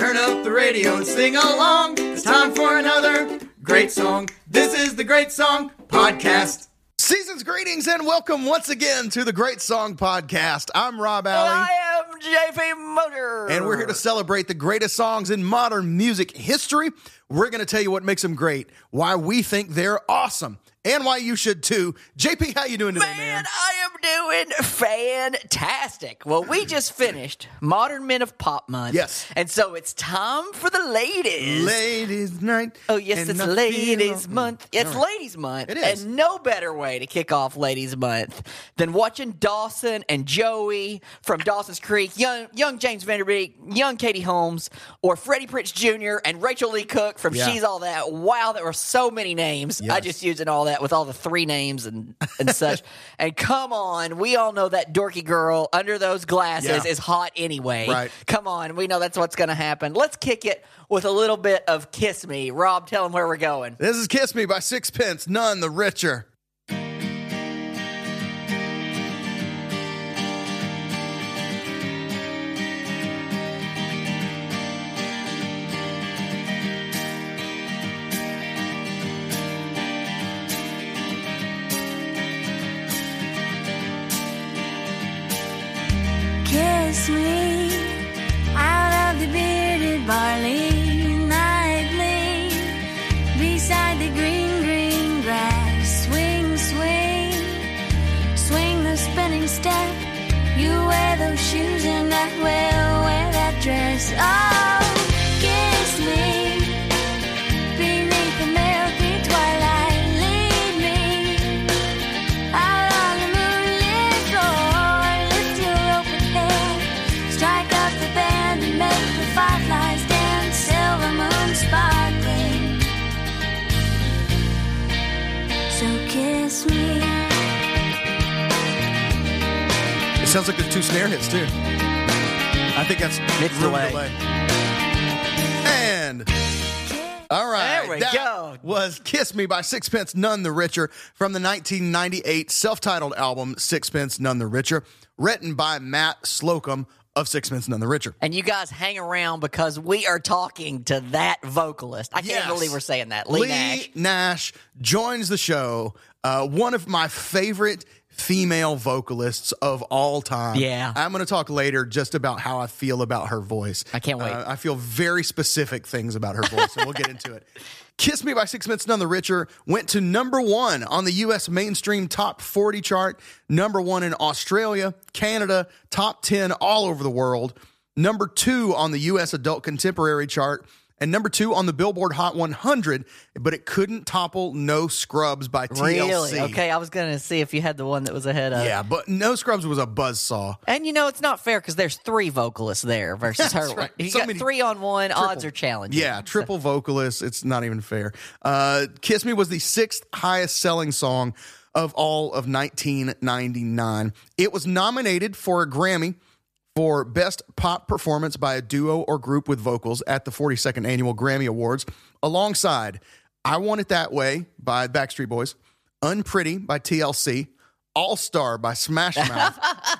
Turn up the radio and sing along. It's time for another great song. This is the Great Song Podcast. Season's greetings and welcome once again to the Great Song Podcast. I'm Rob Alley. And I am JP Motor. And we're here to celebrate the greatest songs in modern music history. We're going to tell you what makes them great, why we think they're awesome, and why you should too. JP, how you doing today, man? Man, I am doing fantastic. Well, we just finished Modern Men of Pop Month. Yes. And so it's time for the ladies. Ladies' night. Oh, yes, it's Ladies Month. It's right. Ladies Month. It is. And no better way to kick off Ladies Month than watching Dawson and Joey from Dawson's Creek, young, young James Van Der Beek, young Katie Holmes, or Freddie Prinze Jr. and Rachael Leigh Cook from Yeah. She's All That. Wow, there were so many names. I just used using all that with all the three names and, and such. and come on, we all know that dorky girl under those glasses Yeah. is hot anyway. Right. Come on, we know that's what's going to happen. Let's kick it with a little bit of Kiss Me. Rob, tell them where we're going. This is Kiss Me by Sixpence, none the richer. Will wear that dress. Oh, kiss me beneath the milky twilight. Lead me out on the moonlit floor, lift your open head, strike the band and make the fireflies dance, silver moon sparkling. So kiss me. It sounds like there's two snare hits too. I think that's Mix room delay. And all right, There we that go. Was "Kiss Me" by Sixpence None the Richer from the 1998 self-titled album Sixpence None the Richer, written by Matt Slocum of Six Sixpence None the Richer. And you guys hang around because we are talking to that vocalist. I can't believe we're saying that. Leigh, Nash. Nash joins the show. Uh, one of my favorite female vocalists of all time. Yeah. I'm going to talk later just about how I feel about her voice. I can't wait. Uh, I feel very specific things about her voice, and we'll get into it. Kiss Me by Six Sixpence None the Richer went to number one on the U.S. mainstream top 40 chart, number one in Australia, Canada, top 10 all over the world, number two on the U.S. adult contemporary chart, and number two on the Billboard Hot 100, but it couldn't topple No Scrubs by TLC. Really? Okay, I was going to see if you had the one that was ahead of. Yeah, but No Scrubs was a buzzsaw. And you know, it's not fair because there's three vocalists there versus her. Right. You So got many- three on one, odds are challenging. Yeah, triple vocalist. It's not even fair. Uh, Kiss Me was the sixth highest selling song of all of 1999. It was nominated for a Grammy for Best Pop Performance by a Duo or Group with Vocals at the 42nd Annual Grammy Awards, alongside I Want It That Way by Backstreet Boys, Unpretty by TLC, All Star by Smash Mouth,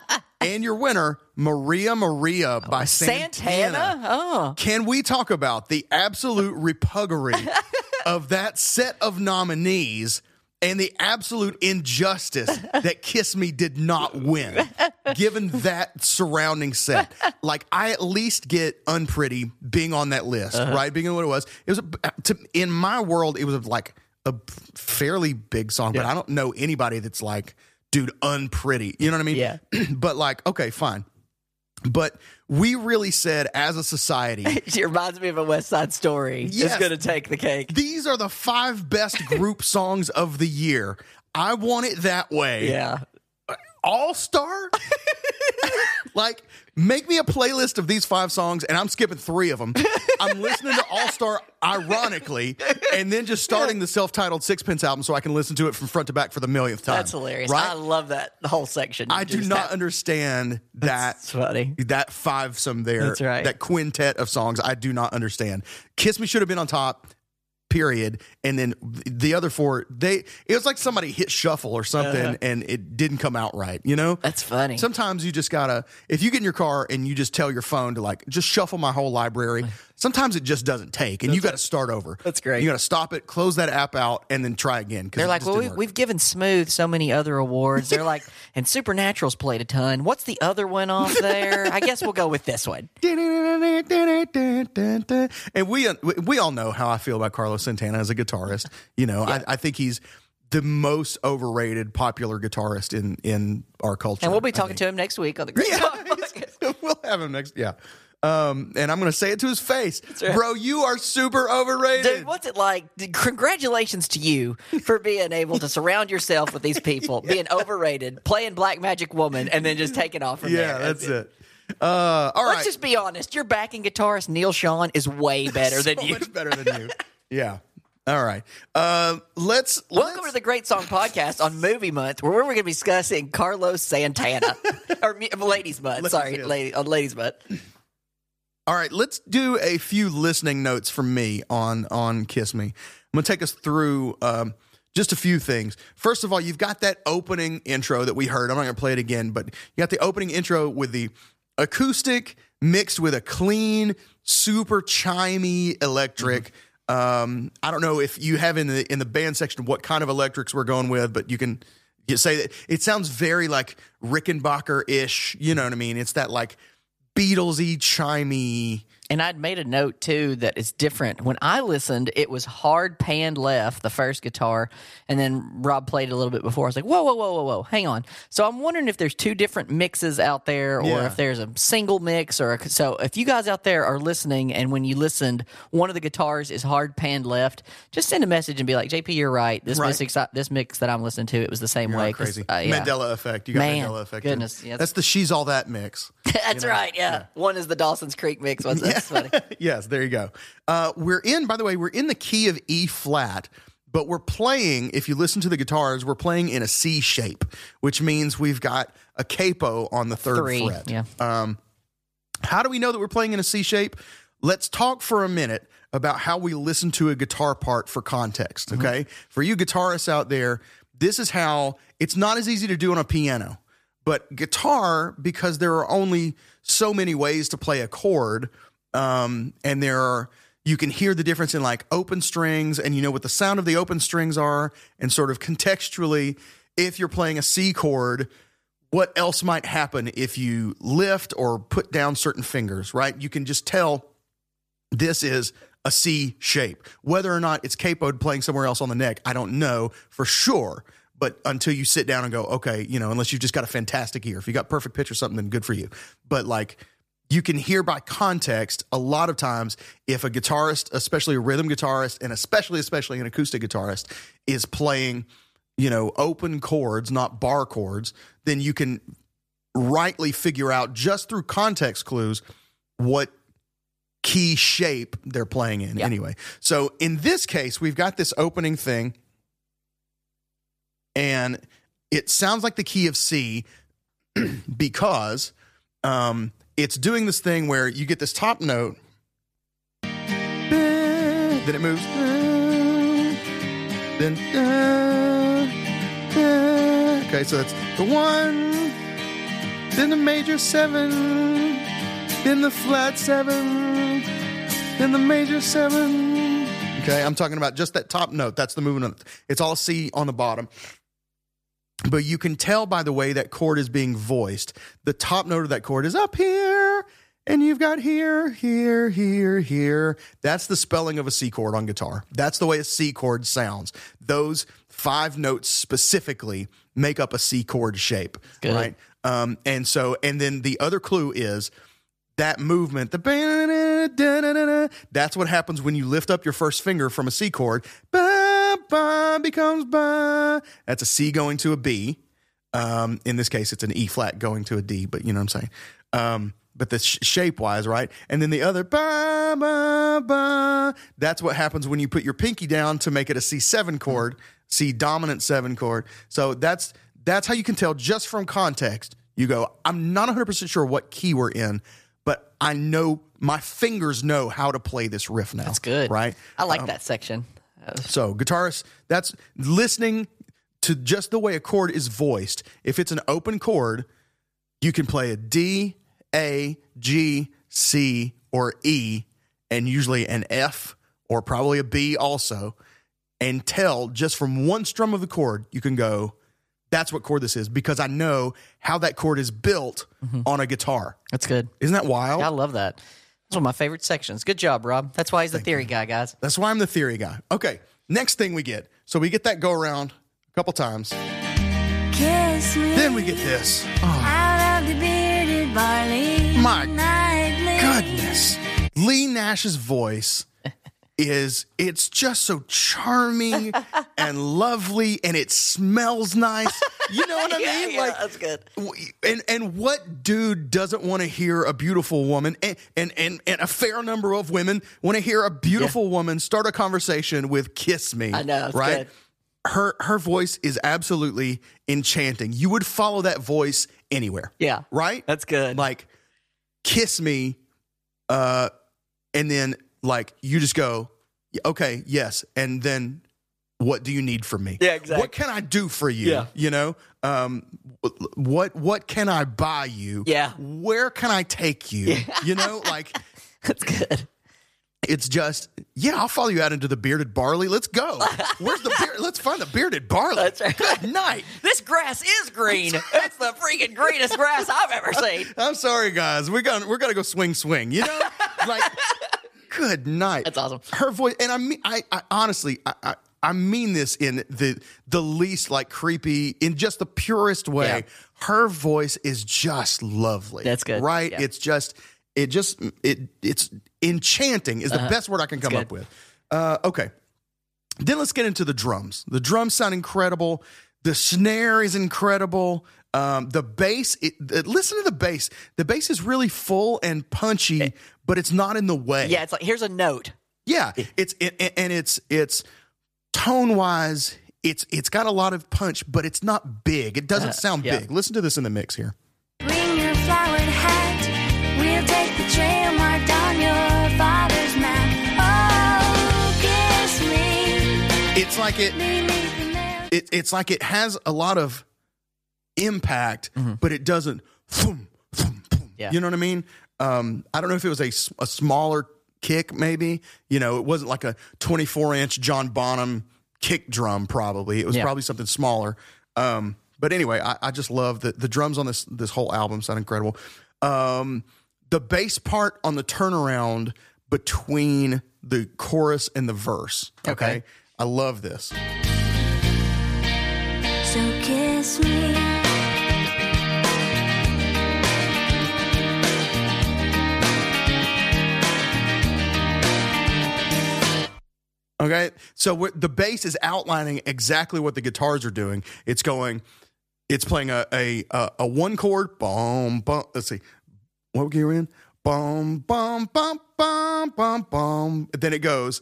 and your winner, Maria Maria by Santana. Santana? Oh. Can we talk about the absolute repuggery of that set of nominees and the absolute injustice that Kiss Me did not win, given that surrounding set? Like, I at least get Unpretty being on that list, uh-huh. right? Being what it was. It was, a, to, in my world, it was like a fairly big song, but I don't know anybody that's like, dude, Unpretty. You know what I mean? Yeah. but like, okay, fine. But we really said as a society, She reminds me of a West Side Story. Yes. It's going to take the cake. these are the five best group songs of the year. I want it that way. Yeah. All star? like, make me a playlist of these five songs, and I'm skipping three of them. I'm listening to All Star ironically, and then just starting the self titled Sixpence album so I can listen to it from front to back for the millionth time. That's hilarious. Right? I love that whole section. I do not have- understand that It's funny. that five some there. That's right. That quintet of songs I do not understand. Kiss Me should have been on top. Period. And then the other four, they it was like somebody hit shuffle or something Uh-huh. and it didn't come out right, you know? That's funny. Sometimes you just gotta if you get in your car and you just tell your phone to like just shuffle my whole library, sometimes it just doesn't take, and you got to start over. That's great. You got to stop it, close that app out, and then try again. They're like, well, we, didn't work." we've given Smooth so many other awards. They're like, and Supernatural's played a ton. What's the other one off there? I guess we'll go with this one. and uh, we we all know how I feel about Carlos Santana as a guitarist. You know, I, I think he's the most overrated popular guitarist in in our culture. And we'll be talking to him next week on the Great Talk we'll have him next. Yeah. Um, and I'm going to say it to his face, right. bro. You are super overrated. Dude, what's it like? Congratulations to you for being able to surround yourself with these people, being overrated, playing Black Magic Woman, and then just taking off from yeah, there. that's it. Uh, all Let's right. just be honest. Your backing guitarist Neal Schon is way better than you. much better than you. yeah. All right. Uh, let's Welcome let's- to the Great Song Podcast on Movie Month, where we're going to be discussing Carlos Santana or Ladies Month. Sorry, yeah. lady, on Ladies Month. All right, let's do a few listening notes from me on on Kiss Me. I'm going to take us through um, just a few things. First of all, you've got that opening intro that we heard. I'm not going to play it again, but you got the opening intro with the acoustic mixed with a clean, super chimey electric. Um, I don't know if you have in the in the band section what kind of electrics we're going with, but you can you say that it sounds very like Rickenbacker ish. You know what I mean? It's that like Beatlesy, chimey. And I'd made a note too that it's different. When I listened, it was hard panned left, the first guitar, and then Rob played a little bit before. I was like, whoa, whoa, whoa, whoa, whoa, hang on. So I'm wondering if there's two different mixes out there, or Yeah. if there's a single mix, or a, so. If you guys out there are listening, and when you listened, one of the guitars is hard panned left, just send a message and be like, JP, you're right. This Right. mix, this mix that I'm listening to, it was the same way. Not 'cause, crazy. uh, yeah. Mandela effect. You got Man, Mandela effect. goodness, yeah. That's the she's all that mix. That's right. Yeah. one is the Dawson's Creek mix. Was that's funny. yes, there you go. Uh, we're in, by the way, we're in the key of E flat, but we're playing, if you listen to the guitars, we're playing in a C shape, which means we've got a capo on the third Three. fret. Yeah. How do we know that we're playing in a C shape? Let's talk for a minute about how we listen to a guitar part for context, okay? For you guitarists out there, this is how it's not as easy to do on a piano. But guitar, because there are only so many ways to play a chord, um, and there are you can hear the difference in like open strings and you know what the sound of the open strings are, and sort of contextually, if you're playing a C chord, what else might happen if you lift or put down certain fingers, right? You can just tell this is a C shape. Whether or not it's capoed playing somewhere else on the neck, I don't know for sure. But until you sit down and go, okay, you know, unless you've just got a fantastic ear. If you got perfect pitch or something, then good for you. But like you can hear by context a lot of times if a guitarist, especially a rhythm guitarist, and especially, especially an acoustic guitarist, is playing, you know, open chords, not bar chords, then you can rightly figure out just through context clues what key shape they're playing in Yeah. anyway. So in this case, we've got this opening thing and it sounds like the key of C because um, it's doing this thing where you get this top note, then it moves, then okay, so that's the one, then the major seven, then the flat seven, then the major seven. Okay, I'm talking about just that top note. That's the movement. It's all C on the bottom. But you can tell by the way that chord is being voiced. The top note of that chord is up here, and you've got here, here, here, here. That's the spelling of a C chord on guitar. That's the way a C chord sounds. Those five notes specifically make up a C chord shape, Good. right? Um, and so, and then the other clue is that movement, the that's what happens when you lift up your first finger from a C chord. Ba, becomes ba. That's a C going to a B. Um, in this case, it's an E flat going to a D, but you know what I'm saying. Um, but the sh- shape wise, right? And then the other ba ba ba. That's what happens when you put your pinky down to make it a C7 chord, C dominant seven chord. So that's that's how you can tell just from context. You go, I'm not 100 percent sure what key we're in, but I know my fingers know how to play this riff now. That's good. right? I like that section. So guitarists, that's listening to just the way a chord is voiced. If it's an open chord, you can play a D, A, G, C, or E, and usually an F or probably a B also, and tell just from one strum of the chord, you can go, that's what chord this is because I know how that chord is built mm-hmm. on a guitar. That's good. Isn't that wild? I love that. That's one of my favorite sections. Good job, Rob. That's why he's the theory guy, guys. That's why I'm the theory guy. Okay, next thing we get. So we get that go around a couple times. Kiss me Then we get this. out of the bearded barley. My nightly. Goodness. Leigh Nash's voice is it's just so charming and lovely and it smells nice. You know what I mean? like that's good. and and what dude doesn't want to hear a beautiful woman and and and, and a fair number of women want to hear a beautiful woman start a conversation with kiss me. I know, right? good. Her her voice is absolutely enchanting. You would follow that voice anywhere. Yeah. Right? That's good. Like kiss me uh and then like you just go okay, yes, and then what do you need from me? Yeah, exactly. What can I do for you? Yeah. You know, um, what what can I buy you? Yeah. Where can I take you? You know, like That's good. it's just yeah. I'll follow you out into the bearded barley. Let's go. Where's the beard? Let's find the bearded barley. That's right. Good night. This grass is green. It's the freaking greenest grass I've ever seen. I'm sorry, guys. We're gonna we're gonna go swing swing. You know, like good night. That's awesome. Her voice, and I mean, I, I honestly, I, I, I mean this in the the least like creepy, in just the purest way. Yeah. Her voice is just lovely. That's good. right? Yeah. It's just, it just, it it's enchanting is the best word I can come Uh-huh. good. up with. Uh, okay, then let's get into the drums. The drums sound incredible. The snare is incredible. Um, the bass, it, it- listen to the bass. The bass is really full and punchy, eh. but it's not in the way. Yeah, it's like here's a note. Yeah, eh. it's it, and it's it's tone wise, it's it's got a lot of punch, but it's not big. It doesn't uh, sound yeah. big. Listen to this in the mix here. Bring your flowered hat. We'll take the trail marked on your father's map. Oh, kiss me. It's like it, Beneath the it it's like it has a lot of impact, but it doesn't. thum, thum, thum. Yeah. You know what I mean? Um, I don't know if it was a, a smaller kick, maybe. You know, it wasn't like a 24 inch John Bonham kick drum. Probably it was Yeah. probably something smaller. Um, but anyway, I, I just love the the drums on this this whole album sound incredible. Um, the bass part on the turnaround between the chorus and the verse. Okay, Okay. I love this. So kiss me. Okay, so the bass is outlining exactly what the guitars are doing. It's going, it's playing a a a, a one chord, boom, boom. Let's see, what we in? Boom, boom, boom, boom, boom, boom. Then it goes.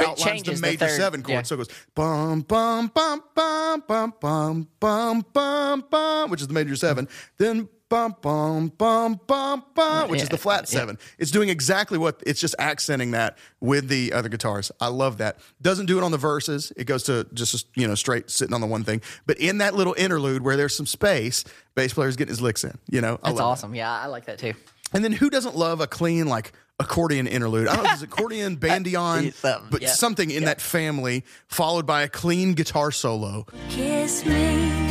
Outlines the the major third, seven chord, yeah. so it goes bum bum bum bum bum bum bum bum bum, which is the major seven. Then bum bum bum bum bum, which is the flat yeah. seven. It's doing exactly what it's just accenting that with the other guitars. I love that. Doesn't do it on the verses. It goes to just you know straight sitting on the one thing. But in that little interlude where there's some space, bass player's getting his licks in. You know, I That's love that. awesome. Yeah, I like that too. And then who doesn't love a clean like accordion interlude? I don't know if it's accordion, bandion, Something, but yeah. something in that family, followed by a clean guitar solo. Kiss me.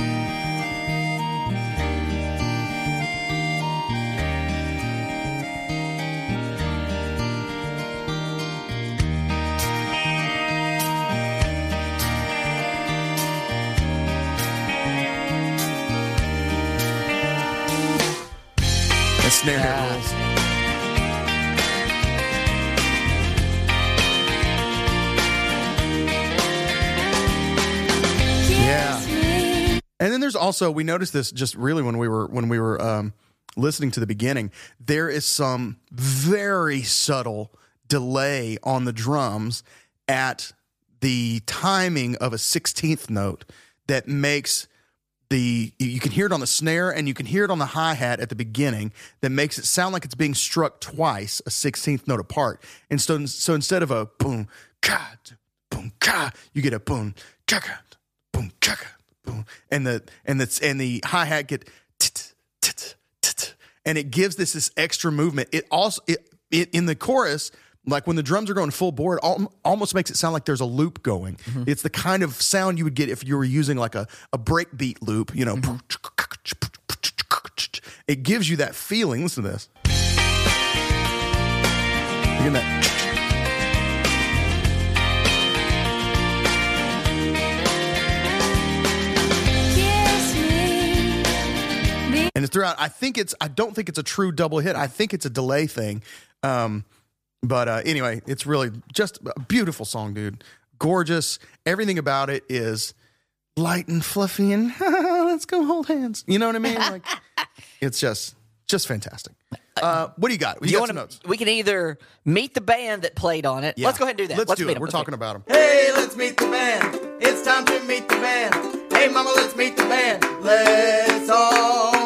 There's also we noticed this just really when we were when we were um, listening to the beginning. There is some very subtle delay on the drums at the timing of a sixteenth note that makes the you can hear it on the snare and you can hear it on the hi hat at the beginning that makes it sound like it's being struck twice, a sixteenth note apart. And so, so instead of a boom ka boom ka, you get a boom ka boom ka, boom, and the and the and the hi hat get and it gives this this extra movement. It also it, it in the chorus like when the drums are going full al- almost makes it sound like there's a loop going. Mm-hmm. It's the kind of sound you would get if you were using like a, a breakbeat loop, you know. Mm-hmm. It gives you that feeling. Listen to this. You get that? And it's throughout. I think it's. I don't think it's a true double hit. I think it's a delay thing. Um, but uh, anyway, it's really just a beautiful song, dude. Gorgeous. Everything about it is light and fluffy, and let's go hold hands. You know what I mean? Like, it's just just fantastic. Uh, what do you got? You, You got want some to? notes? We can either meet the band that played on it. Let's go ahead and do that. Let's, do meet it. 'em. We're Let's talking about them. Hey, let's meet the band. It's time to meet the band. Hey, mama, let's meet the band. Let's all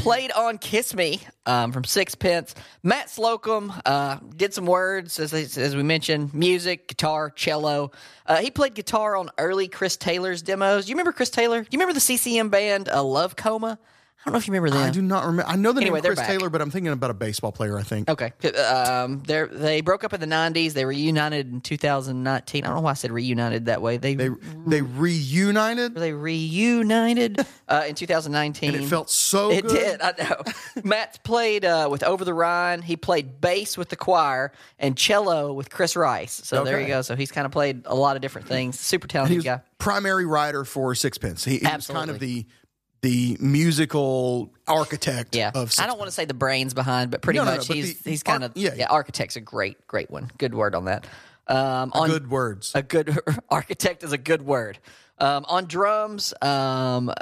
played on "Kiss Me" um, from Sixpence. Matt Slocum uh, did some words, as as we mentioned, music, guitar, cello. Uh, he played guitar on early Chris Taylor's demos. You remember Chris Taylor? Do You remember the CCM band uh, Love Coma? I don't know if you remember them. I do not remember. I know the Anyway, name Chris back. Taylor, but I'm thinking about a baseball player. I think. Okay. Um, they they broke up in the '90s. They reunited in 2019. I don't know why I said reunited that way. They They they reunited, they reunited uh, in 2019. and it felt so It good. did. I know. Matt played uh, with Over the Rhine. He played bass with the choir and cello with Chris Rice. So there you go. So he's kind of played a lot of different things. Super talented guy. primary writer for Sixpence. He, he was kind of the the musical architect Yeah. of Sixpence. I don't want to say the brains behind, but pretty No, no, no, much but he's the he's kind of yeah, yeah, yeah. Architect's a great great one. Good word on that. Um, on good words. a good architect is a good word. Um, on drums, um,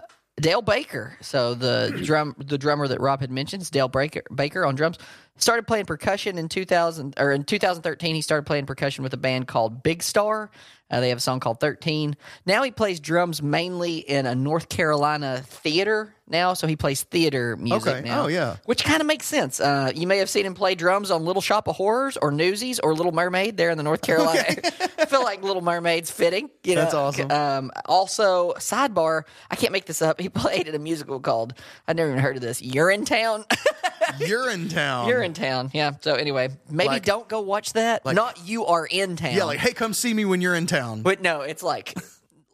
Dale Baker. So the drum, the drummer that Rob had mentioned, is Dale Baker. Baker on drums started playing percussion in 2000 or in 2013. He started playing percussion with a band called Big Star. Uh, they have a song called 13. Now he plays drums mainly in a North Carolina theater now. So he plays theater music Okay. now. Oh, yeah. Which kind of makes sense. Uh, you may have seen him play drums on Little Shop of Horrors or Newsies or Little Mermaid there in the North Carolina. I feel like Little Mermaid's fitting. You know? That's awesome. Um, also, sidebar, I can't make this up. He played in a musical called, I never even heard of this, Urinetown. You're in town. You're in town. Yeah. So anyway, maybe Like- don't go watch that. like- Not you are in town. Yeah, like hey, come see me when you're in town. But no, it's like,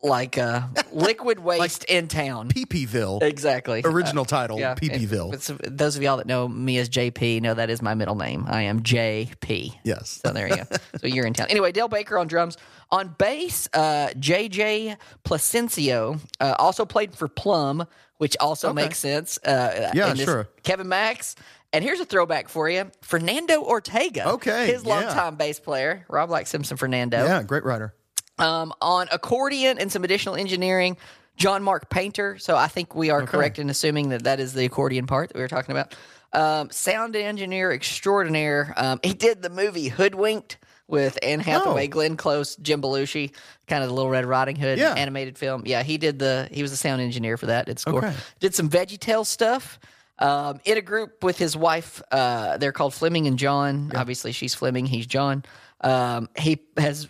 like uh, liquid waste in town. PPville. Exactly. Original title, Yeah, PPville. and those of y'all that know me as JP know that is my middle name. I am JP. Yes. So there you go. so you're in town. Anyway, Dale Baker on drums. On bass, uh, JJ Plasencio uh, also played for Plumb, which also makes sense. Uh, Yeah, sure. Kevin Max. And here's a throwback for you Fernando Ortega. Okay, His yeah. longtime bass player. Rob likes Simpson Fernando. Yeah, great writer. Um, on accordion and some additional engineering, John Mark Painter. So I think we are correct in assuming that that is the accordion part that we were talking about. Um, sound engineer extraordinaire. Um, he did the movie Hoodwinked with Anne Hathaway, Oh. Glenn Close, Jim Belushi, kind of the Little Red Riding Hood Yeah. animated film. Yeah, he did the. He was the sound engineer for that. Did score. Okay. Did some VeggieTales stuff. Um, in a group with his wife, uh, they're called Fleming and John. Obviously, she's Fleming, he's John. Um, he has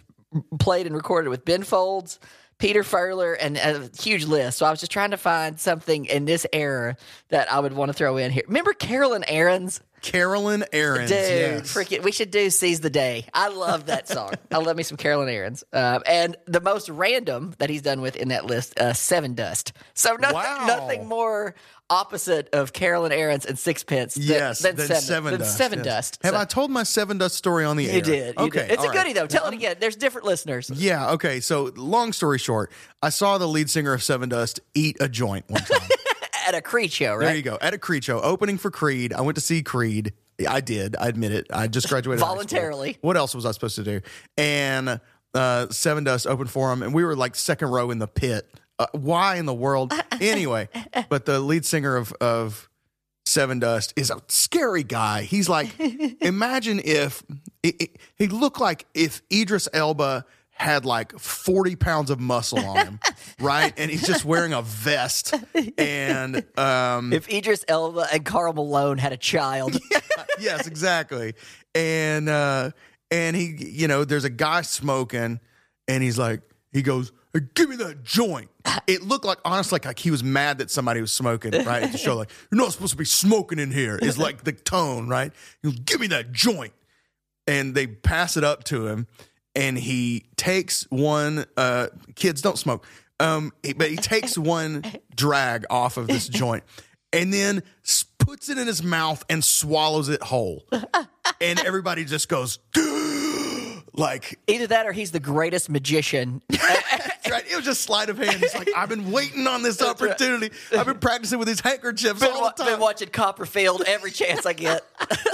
played and recorded with Ben Folds, Peter Furler, and a huge list. So I was just trying to find something in this era that I would want to throw in here. Remember Carolyn Arends? Carolyn Arends. Dude, yes. freaking, we should do "Seize the Day." I love that song. I love me some Carolyn Arends. Um, and the most random that he's done with in that list, uh, Sevendust. So nothing, Wow. nothing more opposite of Carolyn Arends and Sixpence. Than, Yes, than, than Seven, Seven than Dust. Seven yes. Dust. Have So- I told my Sevendust story on the air? You did. You okay. did. It's a goodie though. Tell it again. There's different listeners. Yeah. Okay. So, long story short, I saw the lead singer of Sevendust eat a joint one time. At a Creed show, right? There you go. At a Creed show, opening for Creed. I went to see Creed. I did. I admit it. I just graduated. Voluntarily. What else was I supposed to do? And uh, Sevendust opened for him, and we were like second row in the pit. Uh, why in the world? anyway, but the lead singer of of Sevendust is a scary guy. He's like, imagine if it, it- he looked like if Idris Elba had like 40 pounds of muscle on him, right? And he's just wearing a vest. And um, If Idris Elba and Karl Malone had a child, yes, exactly. And uh and he you know, there's a guy smoking and he's like he goes, Give me that joint. It looked like honestly like, like he was mad that somebody was smoking, right? At the show, like, you're not supposed to be smoking in here, is like the tone, right? Goes, Give me that joint. And they pass it up to him, and he takes one uh kids don't smoke. Um, but he takes one drag off of this joint and then puts it in his mouth and swallows it whole. And everybody just goes, like, Either that or he's the greatest magician. right? It was just sleight of hand. It's like, I've been waiting on this opportunity. I've been practicing with these handkerchiefs been, all the been watching Copperfield every chance I get.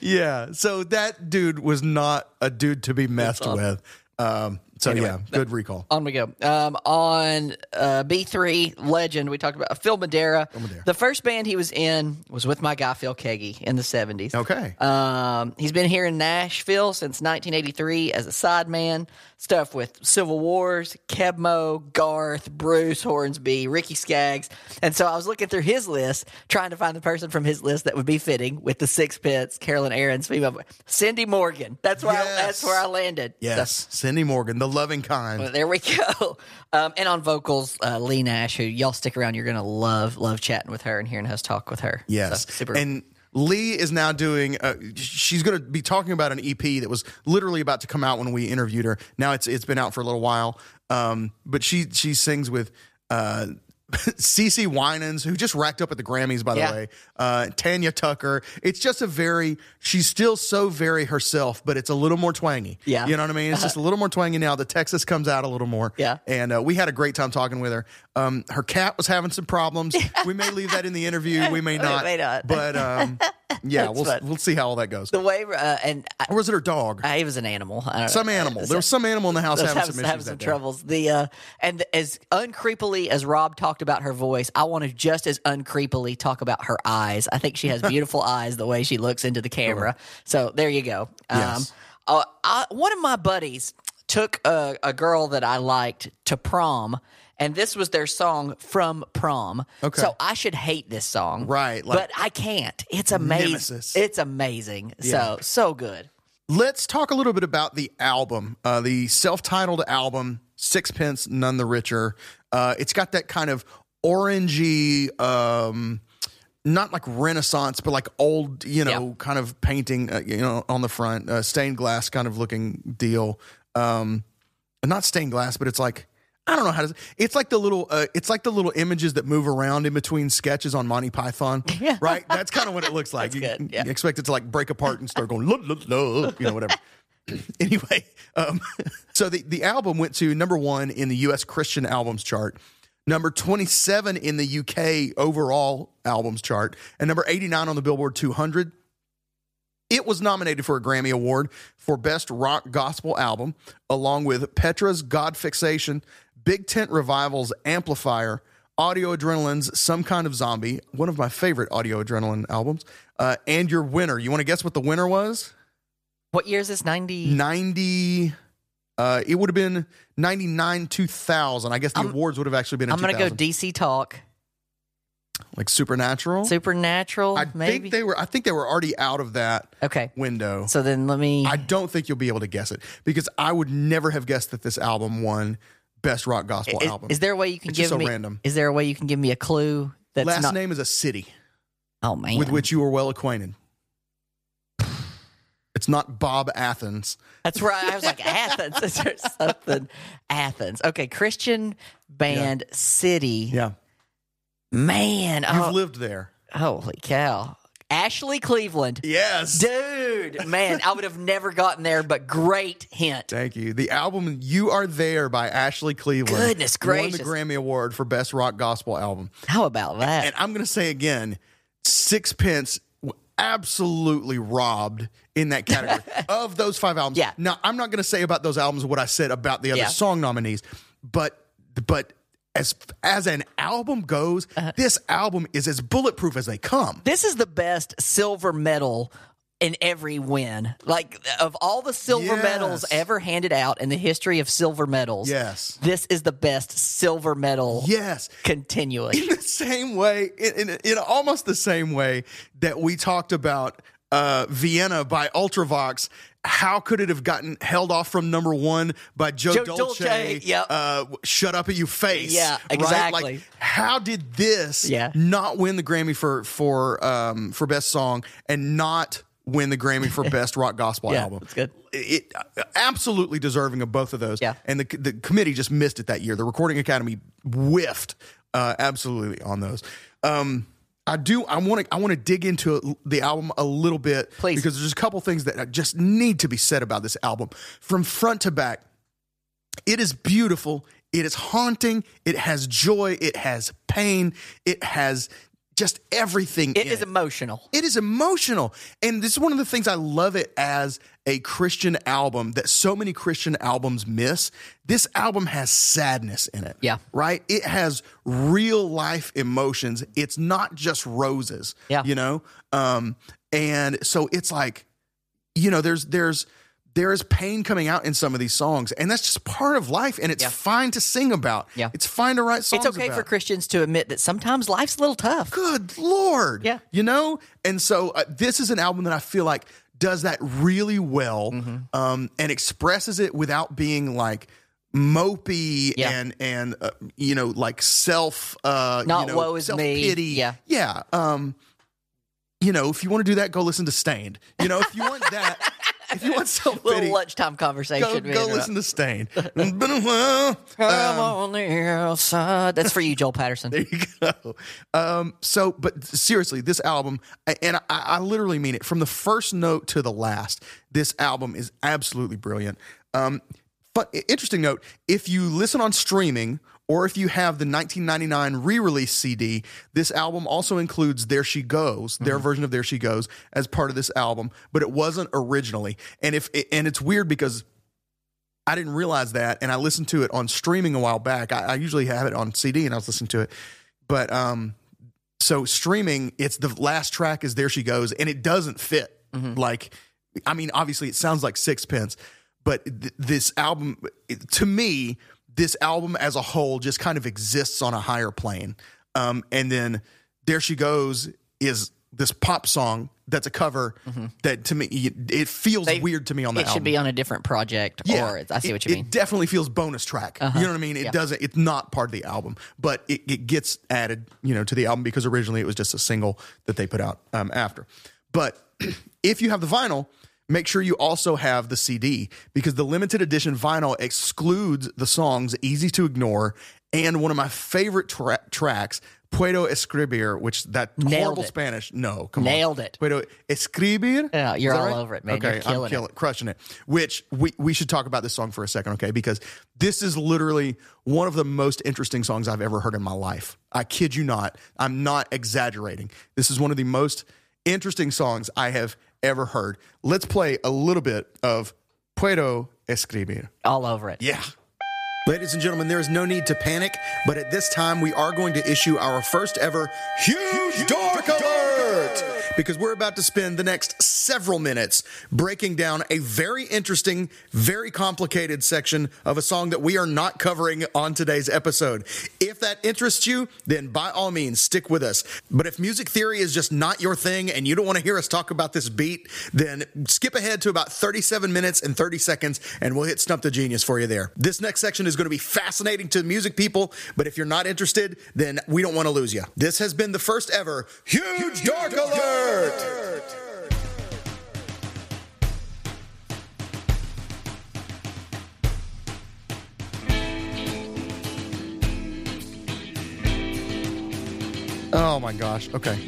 Yeah. So that dude was not a dude to be messed with. Um, so yeah, good recall. On we go. Um, on uh, B3 Legend, we talked about Phil Madeira. The first band he was in was with my guy Phil Keaggy in the 70s. Okay. Um, he's been here in Nashville since 1983 as a sideman. Stuff with Civil Wars, Keb' Mo', Garth, Bruce Hornsby, Ricky Skaggs. And so I was looking through his list, trying to find the person from his list that would be fitting with the Sixpence, Carolyn Arends female. Cindy Morgan. That's where I, that's where I landed. So- Yes. Cindy Morgan, the loving kind. well, there we go. Um, and on vocals, uh, Leigh Nash, who y'all stick around, you're gonna love love chatting with her and hearing us talk with her. Yes. So, super. And Leigh is now doing. Uh, she's going to be talking about an EP that was literally about to come out when we interviewed her. Now it's it's been out for a little while. Um, but she she sings with. Uh, Cece Winans, who just racked up at the Grammys, by the Yeah. way, uh, Tanya Tucker. It's just a very, she's still so very herself, but it's a little more twangy. Yeah. You know what I mean? It's just a little more twangy now. The Texas comes out a little more. Yeah. And uh, we had a great time talking with her. Um, her cat was having some problems. We may leave that in the interview. We may not. may not. But um, yeah, we'll fun. we'll see how all that goes. the way, uh, and I, Or was it her dog? I, it was an animal. Some know. animal. There was some animal in the house Let's having some issues. some that day. troubles. The uh, and as uncreepily as Rob talked about her voice, I want to just as uncreepily talk about her eyes. I think she has beautiful eyes, the way she looks into the camera. So there you go. Um, uh, I, one of my buddies took a, a girl that I liked to prom. And this was their song from prom. Okay. So I should hate this song. Right, like- but I can't. It's amazing. Nemesis. It's amazing. Yeah. So, so good. Let's talk a little bit about the album, uh, the self-titled album, Sixpence None the Richer. Uh, it's got that kind of orangey, um, not like Renaissance, but like old, you know, Yeah. kind of painting, uh, you know, on the front, uh, stained glass kind of looking deal. Um, not stained glass, but it's like. I don't know how to. It's like the little. Uh, it's like the little images that move around in between sketches on Monty Python, right? That's kind of what it looks like. you, yeah. you expect it to like break apart and start going, "Look, look, look," you know, whatever. anyway, um, so the, the album went to number one in the U.S. Christian albums chart, number 27 in the UK overall albums chart, and number 89 on the Billboard 200. It was nominated for a Grammy Award for Best Rock Gospel Album, along with Petra's God Fixation, Big Tent Revival's Amplifier, Audio Adrenaline's Some Kind of Zombie, one of my favorite Audio Adrenaline albums, uh, and your winner. You want to guess what the winner was? What year is this? 90? 90 uh it would have been 99 2000 i guess the awards would have actually been in I'm going to go DC Talk. like supernatural Supernatural, i maybe? think they were i think they were already out of that okay. window So then let me. i don't think you'll be able to guess it because i would never have guessed that this album won best rock gospel is, album is there a way you can It's give so me? random. Is there a way you can give me a clue that's last not? name is a city oh man, with which you are well acquainted it's not bob athens that's where I, was like Athens. Is there something? Athens. Okay, Christian band city. yeah Man, you've oh, lived there holy cow! Ashley Cleveland. yes Dude, man, I would have never gotten there, but great hint. Thank you. The album "You Are There" by Ashley Cleveland Goodness gracious. won the Grammy Award for Best Rock Gospel Album. How about that? And I'm going to say again, Sixpence absolutely robbed in that category of those five albums. Yeah. Now I'm not going to say about those albums what I said about the other Yeah. song nominees, but but as as an album goes, Uh-huh. this album is as bulletproof as they come. This is the best silver medal in every win. Like of all the silver Yes. medals ever handed out in the history of silver medals. Yes. This is the best silver medal Yes. continually. in the same way, in, in, in almost the same way that we talked about uh, Vienna by Ultravox how could it have gotten held off from number one by Joe, Joe Dolce? Dolce, yep. uh, Shut up at you face. Yeah, right? exactly. Like, how did this Yeah. not win the Grammy for for um, for best song and not win the Grammy for best rock gospel Yeah, album? that's good. It, absolutely deserving of both of those. Yeah. and the the committee just missed it that year. The Recording Academy whiffed uh, absolutely on those. Um, I do. I want to. I want to dig into the album a little bit, Please. because there's a couple things that just need to be said about this album from front to back. It is beautiful. It is haunting. It has joy. It has pain. It has just everything. It is emotional. it is emotional. And this is one of the things I love it as a Christian album that so many Christian albums miss. This album has sadness in it. Yeah. Right? It has real life emotions. It's not just roses. Yeah. You know? Um, and so it's like, you know, there's there's there is pain coming out in some of these songs, and that's just part of life, and it's Yeah. fine to sing about. Yeah. It's fine to write songs It's okay about for Christians to admit that sometimes life's a little tough. good lord Yeah. you know and so uh, this is an album that i feel like does that really well Mm-hmm. um, and expresses it without being like mopey Yeah. and and uh, you know like self uh Not you know, woe is me. self-pity Yeah. yeah um you know if you want to do that go listen to Staind you know if you want that if you want self-pity Little lunchtime conversation. go, go listen to Staind. It's been a while. I'm on the outside. That's for you, Joel Patterson. There you go. Um, so, but seriously, this album, and I, I literally mean it, from the first note to the last, this album is absolutely brilliant. Um, but interesting note: if you listen on streaming. Or if you have the 1999 re-release CD, this album also includes "There She Goes," their version of "There She Goes" as part of this album, but it wasn't originally. And if and it's weird because I didn't realize that, and I listened to it on streaming a while back. I, I usually have it on CD, and I was listening to it, but um, so streaming, it's the last track is "There She Goes," and it doesn't fit. Like, I mean, obviously, it sounds like Sixpence, but th- this album, it- to me, this album as a whole just kind of exists on a higher plane. Um, and then "There She Goes" is this pop song that's a cover that to me it feels They- weird to me on the album. It album. should be on a different project. Or I see it- what you it mean. Uh-huh. definitely feels bonus track. You know what I mean? It Yeah. doesn't. It's not part of the album, but it, it gets added, you know, to the album because originally it was just a single that they put out um, after. But if you have the vinyl, make sure you also have the CD because the limited edition vinyl excludes the songs "Easy to Ignore" and one of my favorite tra- tracks. Puedo escribir, which that Nailed horrible it. Spanish. No, come Nailed on. Nailed it. Puedo escribir. Yeah, you're all right? over it, man. Okay, You're killing I'm it. killing, crushing it. Which we we should talk about this song for a second, okay? Because this is literally one of the most interesting songs I've ever heard in my life. I kid you not. I'm not exaggerating. This is one of the most interesting songs I have ever heard. Let's play a little bit of Puedo escribir. All over it. Yeah. Ladies and gentlemen, there is no need to panic, but at this time we are going to issue our first ever huge dark alert because we're about to spend the next several minutes breaking down a very interesting, very complicated section of a song that we are not covering on today's episode. If that interests you, then by all means stick with us. But if music theory is just not your thing and you don't want to hear us talk about this beat, then skip ahead to about 37 minutes and 30 seconds and we'll hit Stump the Genius for you there. This next section is going to be fascinating to music people, but if you're not interested, then we don't want to lose you. This has been the first ever Huge Dark Alert! Oh my gosh. Okay.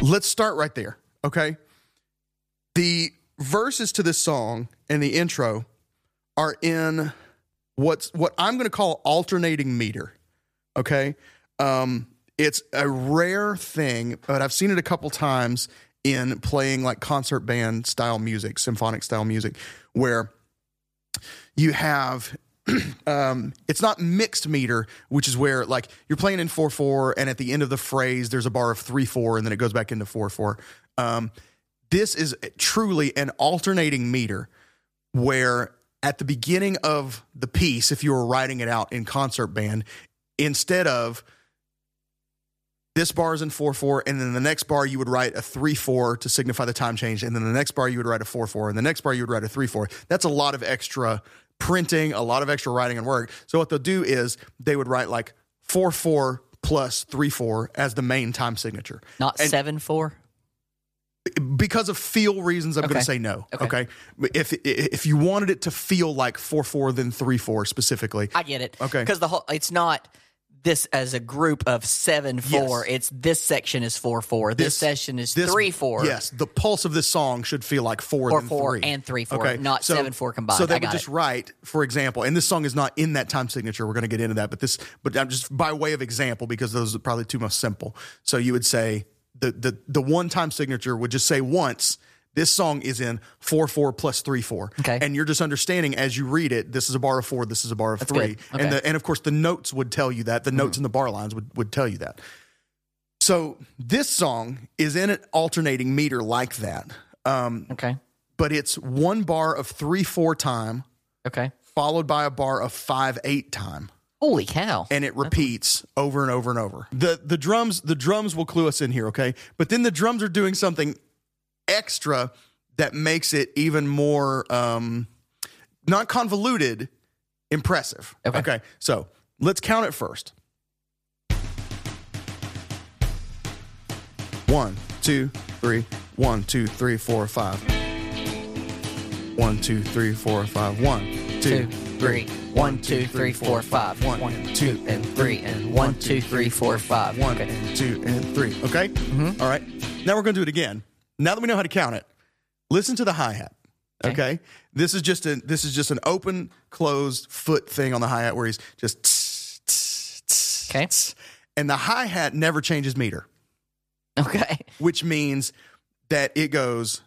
Let's start right there. Okay. The verses to this song and the intro are in what's what I'm going to call alternating meter. Okay. Um, it's a rare thing, but I've seen it a couple times in playing like concert band style music, symphonic style music, where you have um, it's not mixed meter, which is where like you're playing in four four, and at the end of the phrase there's a bar of three four, and then it goes back into four four. Um, this is truly an alternating meter, where at the beginning of the piece, if you were writing it out in concert band, instead of this bar is in 4 4, and then the next bar you would write a 3 4 to signify the time change, and then the next bar you would write a 4 4, and the next bar you would write a 3 4. That's a lot of extra printing, a lot of extra writing and work. So what they'll do is they would write like 4 4 plus 3 4 as the main time signature. Not And- seven four. because of feel reasons, I'm going to say no. Okay. Okay. If if you wanted it to feel like four four, then three four specifically. I get it. Okay. Because the whole it's not this as a group of seven four. Yes. It's this section is four four. This, session is this- three four. Yes, the pulse of this song should feel like four, Four, than four, three. and three, four, okay. not seven, four combined. So they I would just it. write, for example, and this song is not in that time signature. We're going to get into that, but this, but I'm just by way of example because those are probably two most simple. So you would say the the the one time signature would just say once. This song is in four four plus three four, Okay. and you're just understanding as you read it. This is a bar of four. This is a bar of three, good. Okay. Mm-hmm. and the, and of course the notes would tell you that. The notes in the bar lines would would tell you that. So this song is in an alternating meter like that, um, Okay. but it's one bar of three four time Okay. followed by a bar of five eight time, Holy cow. and it repeats over and over and over. the The drums the drums will clue us in here, okay? But then the drums are doing something extra that makes it even more um, not convoluted, impressive. Okay. okay, so let's count it first. One, two, three. One, two, three, four, five. One, two, three, four, five. One, two, three, one, two, three, four, five. One, two, and three, and one, two, three, four, five. One, two, and three. Okay? All right. Now we're going to do it again. Now that we know how to count it, listen to the hi hat. Okay. Okay. This is just a this is just an open closed foot thing on the hi hat where he's just tss, tss, tss, Okay. and the hi hat never changes meter, Okay. which means that it goes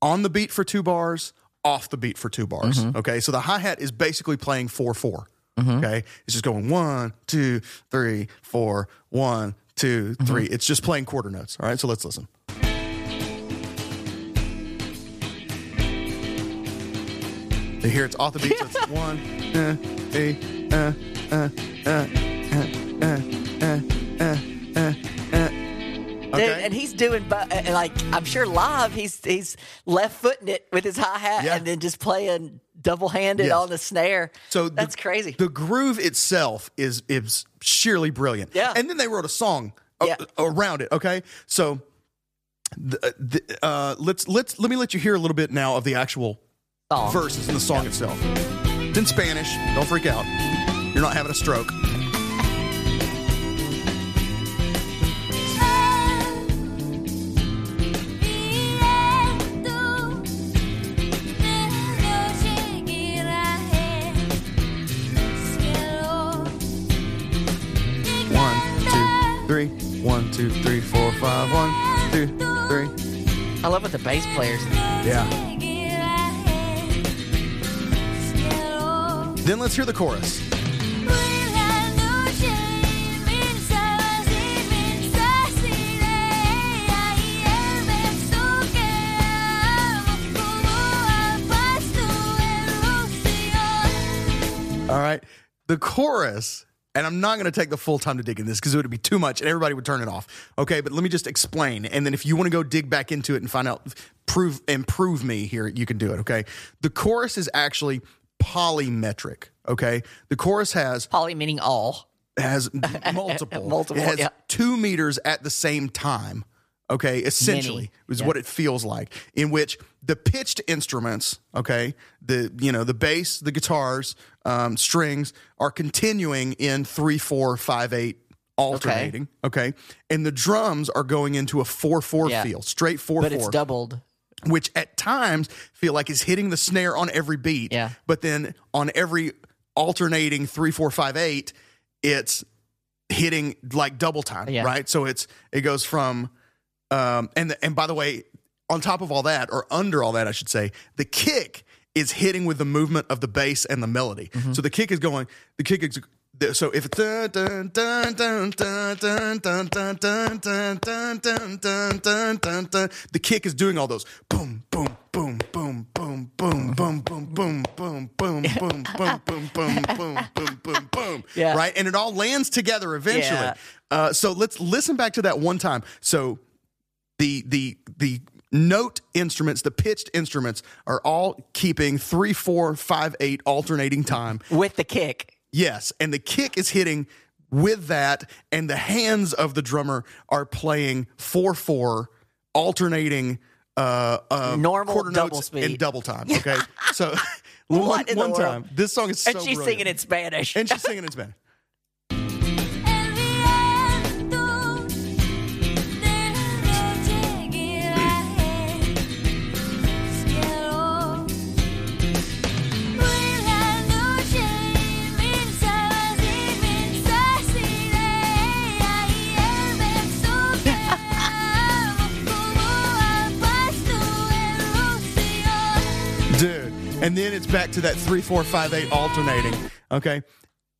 on the beat for two bars, off the beat for two bars. Mm-hmm. Okay. So the hi hat is basically playing 4 4. Mm-hmm. Okay. It's just going one, two, three, four, one, two, three. Mm-hmm. It's just playing quarter notes. All right. So let's listen. You hear it's off the beat. So it's one, uh, eh, uh, uh, uh, uh, uh, uh, uh, uh. Dude, Okay. and he's doing, uh, like, I'm sure live, he's he's left footing it with his hi hat Yeah. and then just playing double handed Yes. on the snare. So the- that's crazy. The groove itself is is sheerly brilliant. Yeah. And then they wrote a song a- around it. Okay. So the, the, uh, let's let's let me let you hear a little bit now of the actual Song. verses in the song itself. It's in Spanish. Don't freak out. You're not having a stroke. One, two, three. One, two, three, four, five. One, two, three. I love what the bass players. Yeah. Then let's hear the chorus. All right. The chorus, and I'm not going to take the full time to dig in this because it would be too much and everybody would turn it off. Okay. But let me just explain. And then if you want to go dig back into it and find out, prove, improve me here, you can do it. Okay. The chorus is actually polymetric. Okay. The chorus has Poly meaning all. has multiple. Multiple, It has yeah. two meters at the same time. Okay, essentially is yeah. what it feels like. In which the pitched instruments, okay, the you know the bass, the guitars, um, strings are continuing in three, four, five, eight, alternating. Okay, and the drums are going into a four, four Yeah. feel, straight four, But four it's doubled. Which at times feel like is hitting the snare on every beat. Yeah. But then on every alternating three, four, five, eight, it's hitting like double time. Yeah. Right. So it's it goes from um and the, and by the way, on top of all that, or under all that, I should say, the kick is hitting with the movement of the bass and the melody. So the kick is going, the kick is so if it's the kick is doing all those boom, boom, boom, boom, boom, boom, boom, boom, boom, boom, boom, boom, boom, boom, boom, boom, boom, boom, boom, boom. Right? And it all lands together eventually. Uh, so let's listen back to that one time. So the the the note instruments, the pitched instruments, are all keeping three, four, five, eight alternating time. with the kick. Yes, and the kick is hitting with that, and the hands of the drummer are playing four four, alternating uh, uh Normal quarter double notes speed. in double time. Okay, so one, What in the one time, this song is so And she's brilliant. singing in Spanish. and she's singing in Spanish. And then it's back to that three, four, five, eight alternating. Okay.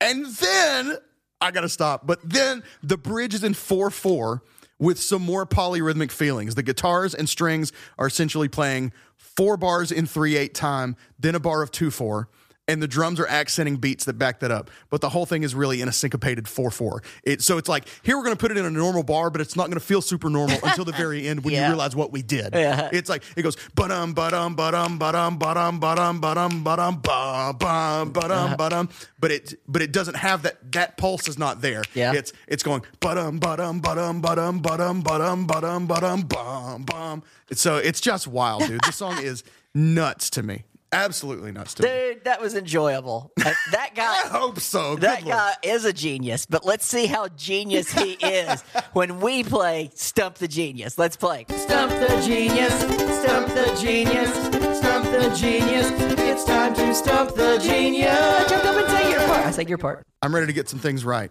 And then I gotta stop. But then the bridge is in four four with some more polyrhythmic feelings. The guitars and strings are essentially playing four bars in three eight time, then a bar of two four. And the drums are accenting beats that back that up, but the whole thing is really in a syncopated four four. It so it's like here we're going to put it in a normal bar, but it's not going to feel super normal until the very end when Yeah. you realize what we did. Yeah. It's like it goes ba-dum ba-dum ba-dum ba-dum ba-dum ba-dum ba-dum ba-dum ba bum ba-dum ba-dum but it but it doesn't have that that pulse is not there. Yeah. It's it's going ba-dum ba-dum ba-dum ba-dum ba-dum ba-dum ba-dum ba-dum bum bum. It's so it's just wild, dude. This song is nuts to me. Absolutely nuts to. Dude, that was enjoyable. Uh, That guy. I hope so. Good That Lord. guy is a genius, but let's see how genius he is when we play Stump the Genius. Let's play. Stump the genius, stump the genius, stump the genius. It's time to stump the genius. Jump up and say your part. I say your part. I'm ready to get some things right.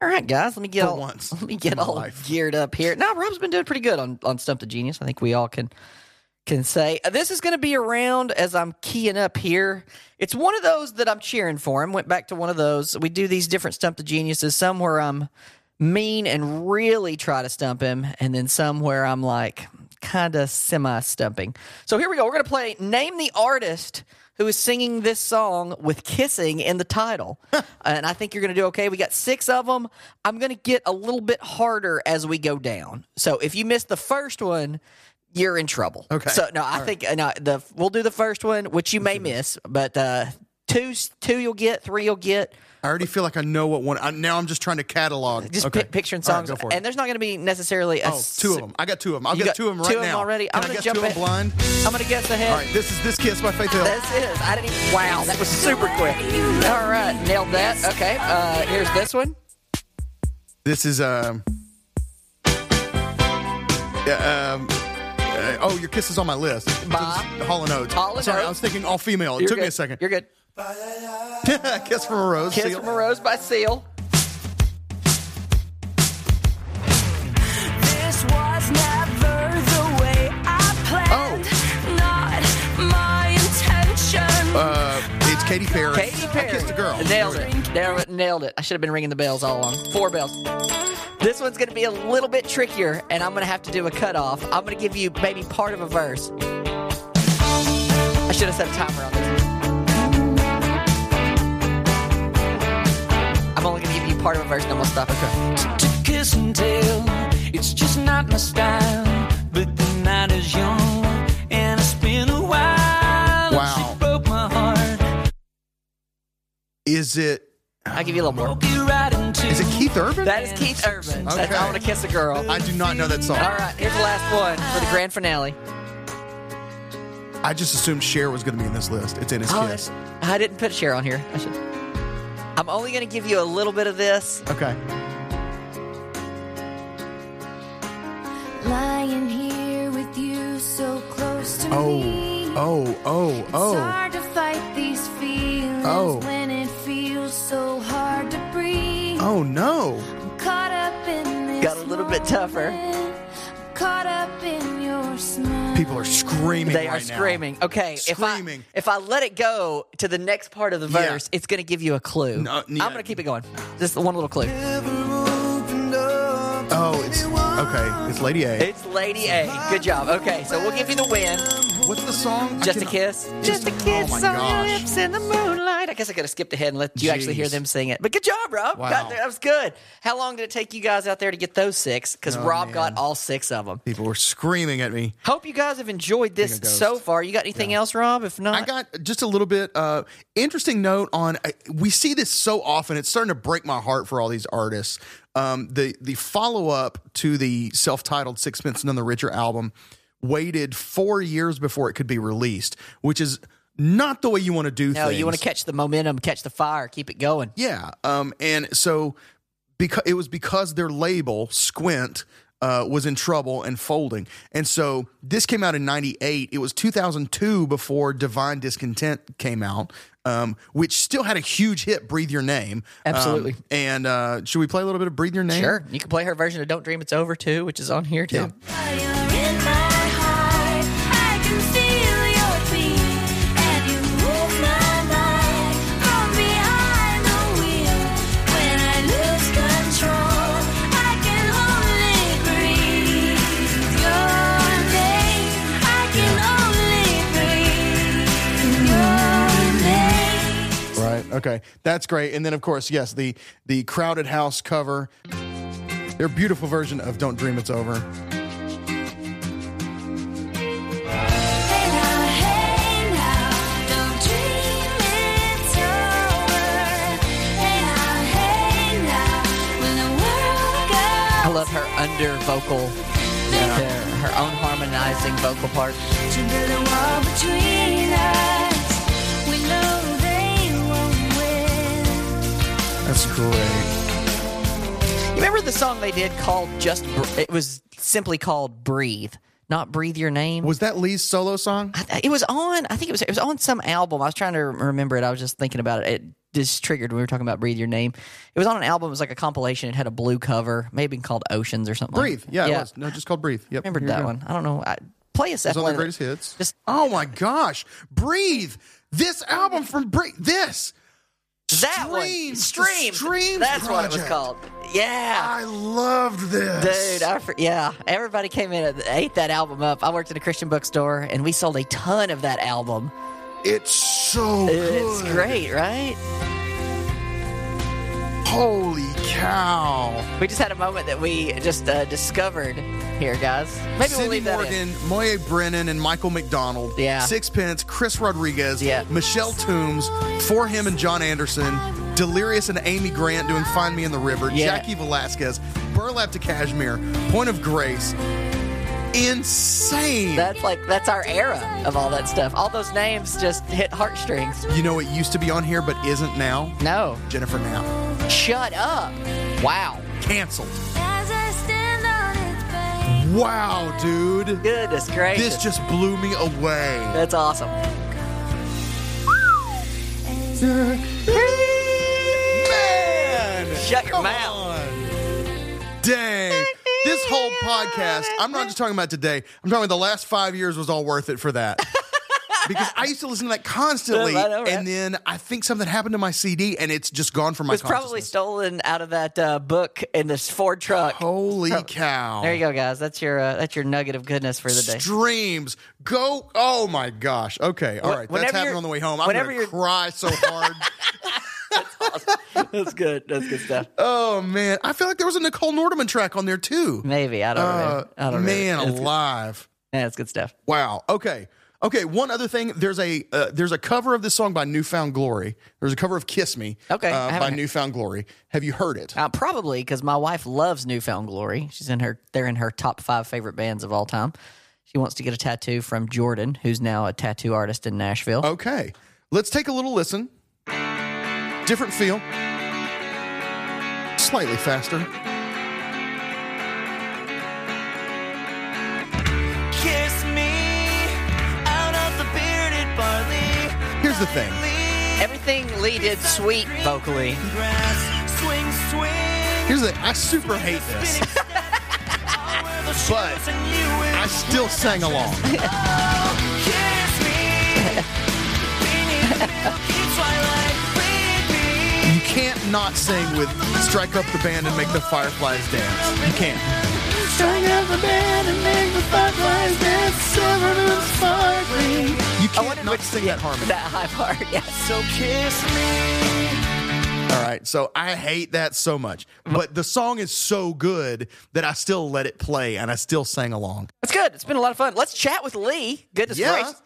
All right, guys, let me get For all, once let me get all life. geared up here. Now, Rob's been doing pretty good on, on Stump the Genius. I think we all can can say Uh, this is going to be around as I'm keying up here. It's one of those that I'm cheering for. I went back to one of those. We do these different Stump the Geniuses. Some where I'm mean and really try to stump him, and then some where I'm like kind of semi stumping. So here we go. We're going to play Name the Artist who is singing this song with kissing in the title. and I think you're going to do okay. We got six of them. I'm going to get a little bit harder as we go down. So if you miss the first one, you're in trouble. Okay. So no, I think uh, no, the we'll do the first one, which you may miss, but uh, two two you'll get, three you'll get. I already feel like I know what one. I, now I'm just trying to catalog. Just okay. pic- picturing All right, songs, go for it. and there's not going to be necessarily a Oh, two of them. I got two of them. I'll You get got two of them right two of 'em now. already? Can I'm I gonna guess jump two of in. blind? I'm going to guess ahead. All right, this is this kiss by Faith Hill. This is. I didn't even. Wow, that was super quick. All right, nailed that. Okay, uh, here's this one. This is um. Yeah, um. Uh, oh, your kiss is on my list. Bob. Hall and Oates. Hall and Sorry, I was thinking all female. It You're took me a second. You're good. kiss from a rose. Kiss Seal. from a Rose by Seal. This was never the way I planned. Not my intention. Uh, it's Katy Perry. Katy Perry. I kissed a girl. Nailed it. Nailed it. Nailed it. I should have been ringing the bells all along. Four bells. This one's going to be a little bit trickier, and I'm going to have to do a cutoff. I'm going to give you maybe part of a verse. I should have set a timer on this. I'm only going to give you part of a verse, and I'm going to stop. Okay. to kiss and tell. It's just not my style. Is it? I'll give you a little more. right. Is it Keith Urban? That is Keith Urban. That's I Want to Kiss a Girl. I do not know that song. All right, here's the last one for the grand finale. I just assumed Cher was going to be in this list. It's in his Oh, kiss. I didn't put Cher on here. I should. I'm only going to give you a little bit of this. Okay. Lying here with you so close to Oh, me. oh, oh, It's oh. hard to fight these feelings Oh. Oh no. Caught up in this Got a little bit tougher. caught up in your smile. People are screaming. They are right now. screaming. Okay, Screaming. if I if I let it go to the next part of the Yeah. verse, it's going to give you a clue. No, yeah. I'm going to keep it going. Just one little clue. Oh, it's okay. It's Lady A. It's Lady A. Good job. Okay, so we'll give you the win. What's the song? I Just a kiss. Just a oh kiss my on your lips in the moonlight. I guess I could have skipped ahead and let you actually hear them sing it. But good job, Rob. Wow. Got there. That was good. How long did it take you guys out there to get those six? Because Oh, Rob man. got all six of them. People were screaming at me. Hope you guys have enjoyed this Being a ghost. so far. You got anything else, Rob? If not, I got just a little bit uh interesting note on I- we see this so often it's starting to break my heart for all these artists. Um the the follow up to the self-titled Sixpence None the Richer album waited 4 years before it could be released, which is not the way you want to do no, things. you want to catch the momentum, catch the fire, keep it going. Yeah. Um, and so because it was because their label, Squint, uh, was in trouble and folding. And so this came out in 98. It was 2002 before Divine Discontent came out, um, which still had a huge hit, Breathe Your Name. Um, Absolutely. and uh, should we play a little bit of Breathe Your Name? Sure, you can play her version of "Don't Dream It's Over" too, which is on here too. Yeah. Right, okay. That's great. And then, of course, yes, the the Crowded House cover, their beautiful version of "Don't Dream It's Over." Love her under vocal, her, her own harmonizing vocal part. to build a wall between us. We know they won't win. That's great. You remember the song they did called "Just"? Br- It was simply called "Breathe," not "Breathe Your Name." Was that Leigh's solo song? I- it was on. I think it was. It was on some album. I was trying to remember it. I was just thinking about it. It just triggered when we were talking about "Breathe Your Name." It was on an album. It was like a compilation. It had a blue cover, maybe called "Oceans" or something. like- Breathe. Yeah, it was. No, just called Breathe. Yep. Remembered here that one. I don't know. I, play us that It's on one. the greatest hits. Just oh my gosh, breathe! This album from Breathe. This that one. Streams, the Streams. Streams That's what it was called. Yeah. I loved this, Dude, I, yeah, everybody came in and ate that album up. I worked in a Christian bookstore, and we sold a ton of that album. It's so It's great, right? Holy cow! We just had a moment that we just uh, discovered here, guys. Maybe we'll Cindy leave that in. Morgan, Moya Brennan, and Michael McDonald. Yeah. Sixpence, Chris Rodriguez. Yeah. Michelle Tumes, For Him and John Anderson. Delirious and Amy Grant doing Find Me in the River. Yeah. Jaci Velasquez. Burlap to Cashmere. Point of Grace. Insane. That's like that's our era of all that stuff. All those names just hit heartstrings. you know it used to be on here but isn't now? No, Jennifer Knapp. shut up. Wow, Canceled. As I stand on its bank. Wow, dude. goodness gracious, This just blew me away. that's awesome. Man! Shut your Come mouth. on. Dang. This whole podcast, I'm not just talking about today, I'm talking about the last five years was all worth it for that. because I used to listen to that constantly, I know, right? and then I think something happened to my CD, and it's just gone from my It was probably stolen out of that uh, book in this Ford truck. Holy cow! There you go, guys. That's your uh, that's your nugget of goodness for the day. Streams go! Oh my gosh! Okay, all right, that's happening on the way home. I'm gonna cry so hard. That's good. That's good stuff. oh man, I feel like there was a Nicole Nordeman track on there too. Maybe I don't Uh, know. I don't man know. It's good. alive! Yeah, it's good stuff. Wow. Okay. Okay. One other thing. There's a uh, there's a cover of this song by New Found Glory. There's a cover of "Kiss Me." Okay, Uh, by New Found Glory. Have you heard it? Uh, probably because my wife loves New Found Glory. She's in her. They're in her top five favorite bands of all time. She wants to get a tattoo from Jordan, who's now a tattoo artist in Nashville. Okay. Let's take a little listen. Different feel. Slightly faster. Kiss me out of the bearded barley. Here's the thing. Everything Leigh did sweet vocally. Grass, swing, swing. Here's the. I super hate this, but I still sang along. Oh, can't not sing with "Strike Up the Band and Make the Fireflies Dance." You can't. Strike up the band and make the fireflies dance. ever sparkling. You I can't wonder not which sing that harmony. That high part, yes. So kiss me. All right, so I hate that so much, but the song is so good that I still let it play and I still sang along. That's good. It's been a lot of fun. Let's chat with Leigh. Goodness Yeah. gracious.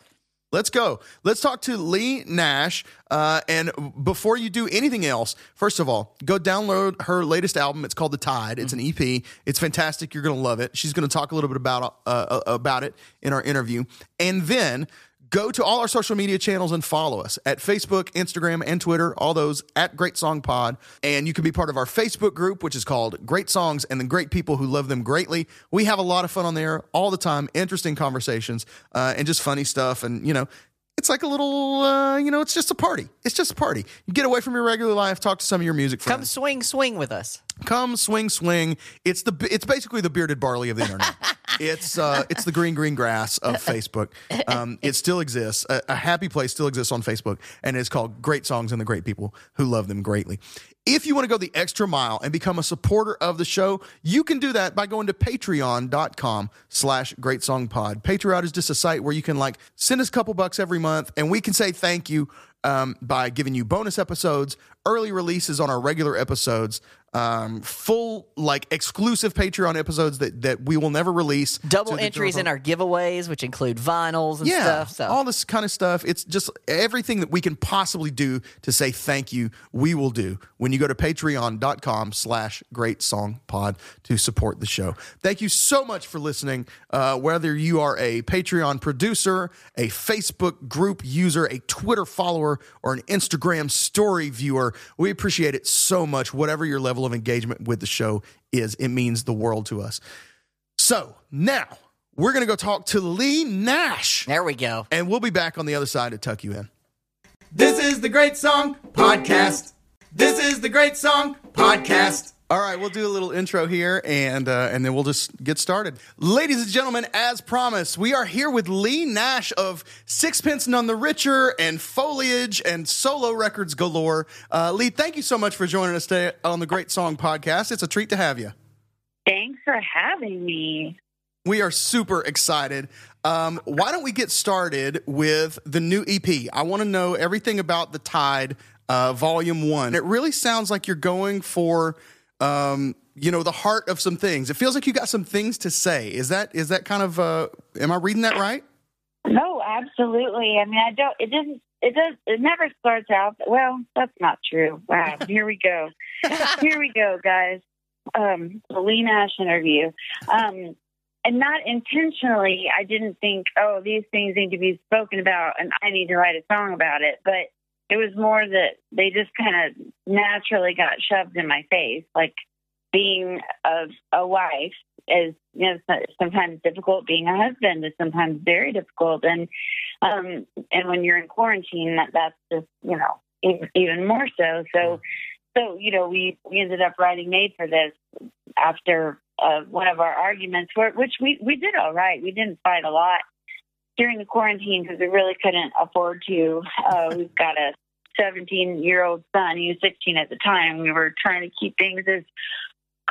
Let's go. Let's talk to Leigh Nash. Uh, and before you do anything else, first of all, go download her latest album. It's called The Tide. It's an EP. It's fantastic. You're going to love it. She's going to talk a little bit about uh, about it in our interview, and then go to all our social media channels and follow us at Facebook, Instagram, and Twitter. All those at Great Song Pod, and you can be part of our Facebook group, which is called Great Songs and the Great People Who Love Them Greatly. We have a lot of fun on there all the time. Interesting conversations uh, and just funny stuff, and you know it's like a little, uh, you know, it's just a party. It's just a party. You get away from your regular life, talk to some of your music friends. Come swing, swing with us. Come, swing, swing. It's the, it's basically the bearded barley of the internet. it's, uh, it's the green, green grass of Facebook. Um, it still exists. A, a happy place still exists on Facebook, and it's called Great Songs and the Great People Who Love Them Greatly. If you want to go the extra mile and become a supporter of the show, you can do that by going to patreon.com slash great song pod. Patreon is just a site where you can like send us a couple bucks every month and we can say thank you um, by giving you bonus episodes, early releases on our regular episodes, um, full like exclusive Patreon episodes that, that we will never release. Double entries in our giveaways, which include vinyls and yeah, stuff. So all this kind of stuff. It's just everything that we can possibly do to say thank you, we will do when you go to patreon.com slash great song pod to support the show. Thank you so much for listening. Uh, whether you are a Patreon producer, a Facebook group user, a Twitter follower, or an Instagram story viewer, we appreciate it so much. Whatever your level of engagement with the show is, it means the world to us. So now we're going to go talk to Leigh Nash. there we go. And we'll be back on the other side to tuck you in. This is the Great Song Podcast. This is the Great Song Podcast. All right, we'll do a little intro here, and uh, and then we'll just get started. Ladies and gentlemen, as promised, we are here with Leigh Nash of Sixpence None the Richer and Foliage and solo records galore. Uh, Leigh, thank you so much for joining us today on the Great Song Podcast. It's a treat to have you. Thanks for having me. We are super excited. Um, why don't we get started with the new EP? I want to know everything about the Tide uh, Volume One. It really sounds like you're going for, um, you know, the heart of some things. It feels like you got some things to say. Is that is that kind of? Uh, am I reading that right? No, absolutely. I mean, I don't. It doesn't. It does. It never starts out. Well, that's not true. Wow. Here we go. Here we go, guys. Um, the Leigh Nash interview. Um, and not intentionally. I didn't think, oh, these things need to be spoken about, and I need to write a song about it. But it was more that they just kind of naturally got shoved in my face, like being a, a wife is you know sometimes difficult. Being a husband is sometimes very difficult. And um and when you're in quarantine that that's just you know even, more so. So so you know we we ended up writing made for this after uh, one of our arguments where, which we we did all right. We didn't fight a lot during the quarantine because we really couldn't afford to uh we've got a 17 year old son he was 16 at the time we were trying to keep things as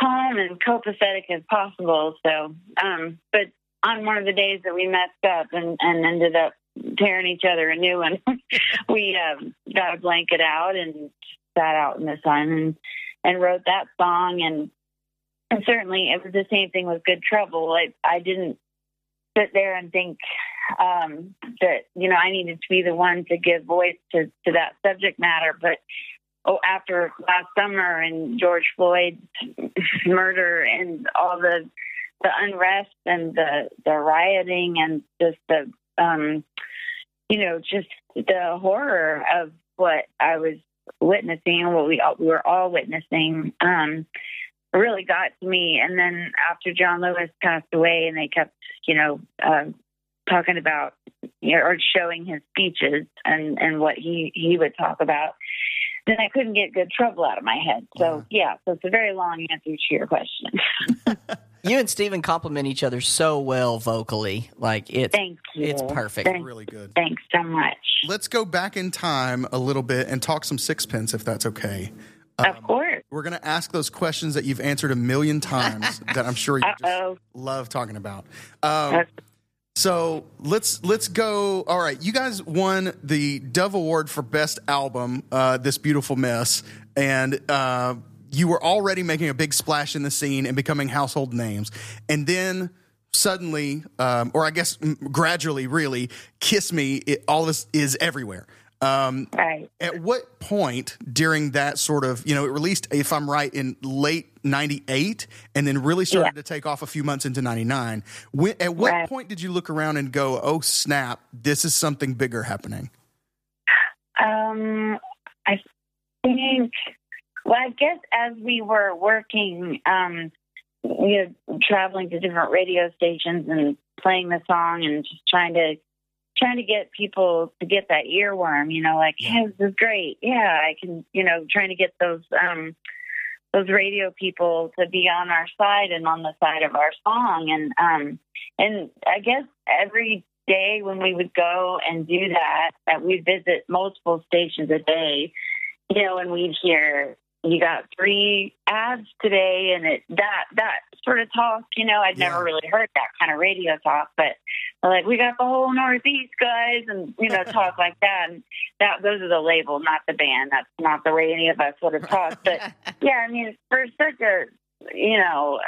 calm and copacetic as possible. So, um, but on one of the days that we messed up and, and ended up tearing each other a new one, we um, got a blanket out and sat out in the sun and, and wrote that song. And, and certainly it was the same thing with Good Trouble. I, I didn't sit there and think um, that, you know, I needed to be the one to give voice to, to that subject matter. But oh, after last summer and George Floyd's murder and all the the unrest and the the rioting and just the um you know just the horror of what I was witnessing and what we all, we were all witnessing um really got to me and then after John Lewis passed away and they kept you know uh, talking about you know, or showing his speeches and and what he he would talk about then I couldn't get good trouble out of my head. So yeah, so it's a very long answer to your question. You and Steven complement each other so well vocally. Like it's Thank you. it's perfect. Thank- Really good. Thanks so much. Let's go back in time a little bit and talk some Sixpence, if that's okay. of course. We're going to ask those questions that you've answered a million times that I'm sure you just love talking about. Um, That's- So let's let's go. All right, you guys won the Dove Award for Best Album, uh, "This Beautiful Mess," and uh, you were already making a big splash in the scene and becoming household names. And then suddenly, um, or I guess gradually, really, "Kiss Me," it, all this is everywhere. Um, Right. at what point during that sort of, you know, it released, if I'm right, in late 98 and then really started Yeah. to take off a few months into 99. When, at what Right. point did you look around and go, oh, snap, this is something bigger happening? Um, I think. Well, I guess as we were working, um, you know, traveling to different radio stations and playing the song and just trying to trying to get people to get that earworm, you know, like, hey, this is great. Yeah, I can, you know, trying to get those um those radio people to be on our side and on the side of our song and um and I guess every day when we would go and do that, that we'd visit multiple stations a day, you know, and we'd hear you got three ads today and it that that sort of talk, you know, I'd Yeah. never really heard that kind of radio talk, but like we got the whole Northeast guys and you know, talk like that and that those are the label, not the band. That's not the way any of us would have talked. But yeah, I mean for such a you know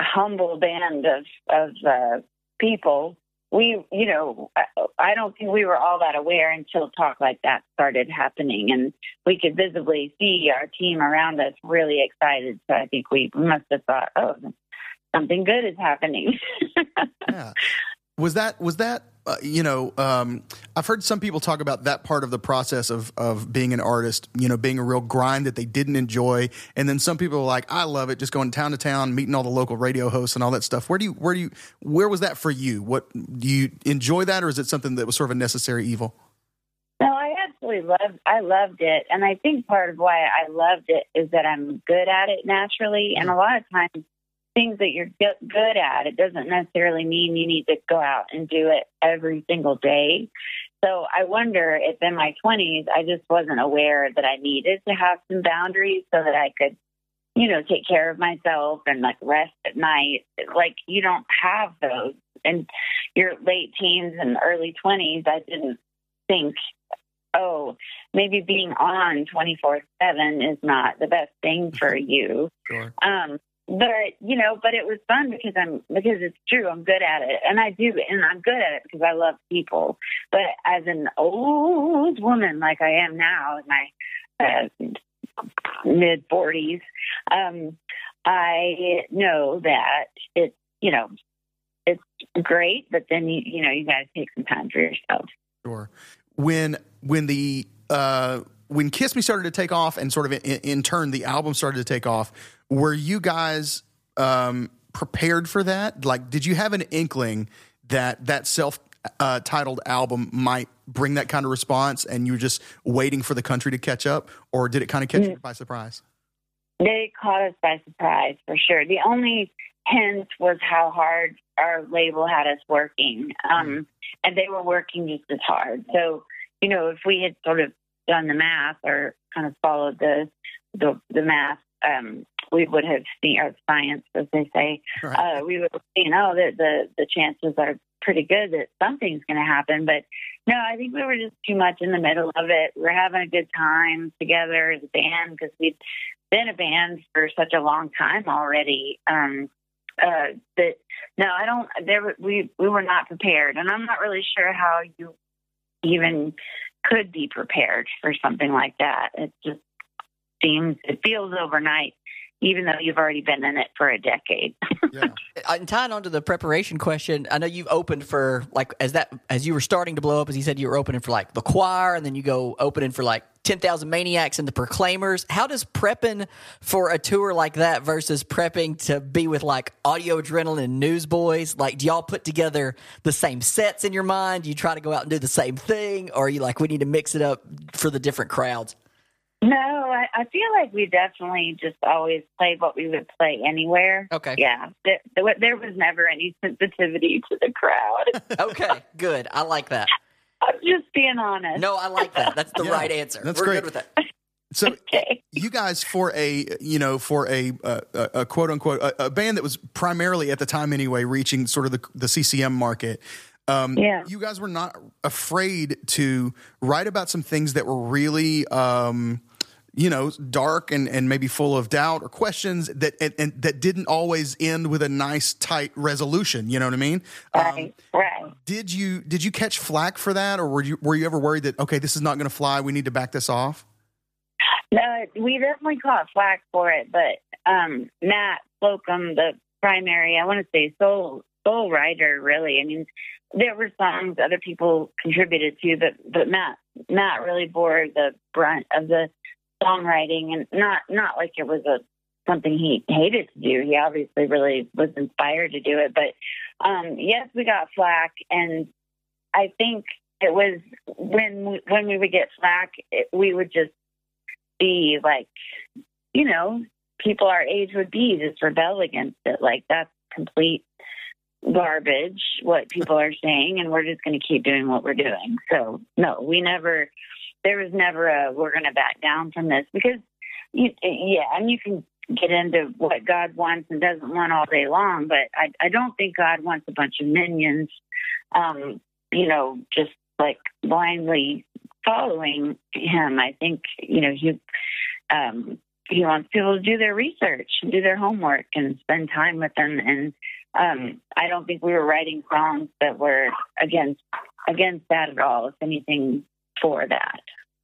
humble band of of uh, people. We, you know, I, don't think we were all that aware until talk like that started happening, and we could visibly see our team around us really excited. So I think we must have thought, oh, something good is happening. Yeah. Was that, was that, uh, you know, um, I've heard some people talk about that part of the process of, of being an artist, you know, being a real grind that they didn't enjoy. And then some people are like, I love it, just going town to town, meeting all the local radio hosts and all that stuff. Where do you, where do you, where was that for you? What, do you enjoy that or is it something that was sort of a necessary evil? No, I absolutely loved. I loved it, and I think part of why I loved it is that I'm good at it naturally. And a lot of times, things that you're good at, it doesn't necessarily mean you need to go out and do it every single day. So I wonder if in my 20s I just wasn't aware that I needed to have some boundaries so that I could, you know, take care of myself and like rest at night. Like you don't have those in your late teens and early 20s. I didn't think oh, maybe being on 24 7 is not the best thing for you. Sure. Um, but you know, but it was fun because I'm because it's true. I'm good at it, and I do, and I'm good at it because I love people. But as an old woman like I am now, in my uh, mid 40s, um, I know that it's you know it's great, but then you you know you got to take some time for yourself. Sure. When when the uh, when Kiss Me started to take off, and sort of in, in turn the album started to take off, were you guys um, prepared for that? Like, did you have an inkling that that self uh, titled album might bring that kind of response, and you were just waiting for the country to catch up, or did it kind of catch you by surprise? They caught us by surprise for sure. The only hint was how hard our label had us working, um, and they were working just as hard. So, you know, if we had sort of done the math or kind of followed the the, the math, um, we would have seen or science, as they say. Right. Uh, we would have seen, oh, the the, the chances are pretty good that something's going to happen. But no, I think we were just too much in the middle of it. We were having a good time together as a band because we'd been a band for such a long time already. Um, uh, that no, I don't. There, we we were not prepared, and I'm not really sure how you even could be prepared for something like that. It just seems it feels overnight, even though you've already been in it for a decade. Yeah. Uh, And tying on to the preparation question, I know you've opened for like as that as you were starting to blow up, as you said, you were opening for like the choir, and then you go opening for like ten thousand maniacs and the Proclaimers. How does prepping for a tour like that versus prepping to be with like Audio Adrenaline and Newsboys? Like, do y'all put together the same sets in your mind? Do you try to go out and do the same thing, or are you like we need to mix it up for the different crowds? No, I, I feel like we definitely just always played what we would play anywhere. Okay. Yeah, there, there, there was never any sensitivity to the crowd. Okay, good. I like that. I'm just being honest. No, I like that. That's the Yeah, right answer. that's We're great. good with that. So Okay. you guys for a you know for a uh, a, a quote unquote a, a band that was primarily at the time anyway reaching sort of the the CCM market. Um, Yeah. you guys were not afraid to write about some things that were really um, you know dark and, and maybe full of doubt or questions that and, and that didn't always end with a nice tight resolution. You know what I mean? Um, Right, right. did you did you catch flack for that, or were you were you ever worried that okay, this is not going to fly? We need to back this off. No, we definitely caught flack for it, but um, Matt Slocum, the primary, I want to say sole sole writer, really. I mean, there were songs other people contributed to, but but Matt Matt really bore the brunt of the songwriting, and not not like it was a something he hated to do. He obviously really was inspired to do it, but um, yes, we got flack, and I think it was when we, when we would get flack, it, we would just be like, you know, people our age would be just rebel against it. Like that's complete garbage what people are saying, and we're just going to keep doing what we're doing. So no, we never. There was never a we're going to back down from this because, you, yeah, and you can get into what God wants and doesn't want all day long, but I, I don't think God wants a bunch of minions, um, you know, just like blindly following him. I think you know he um, he wants people to do their research and do their homework and spend time with them. And um, I don't think we were writing songs that were against against that at all. If anything, for that.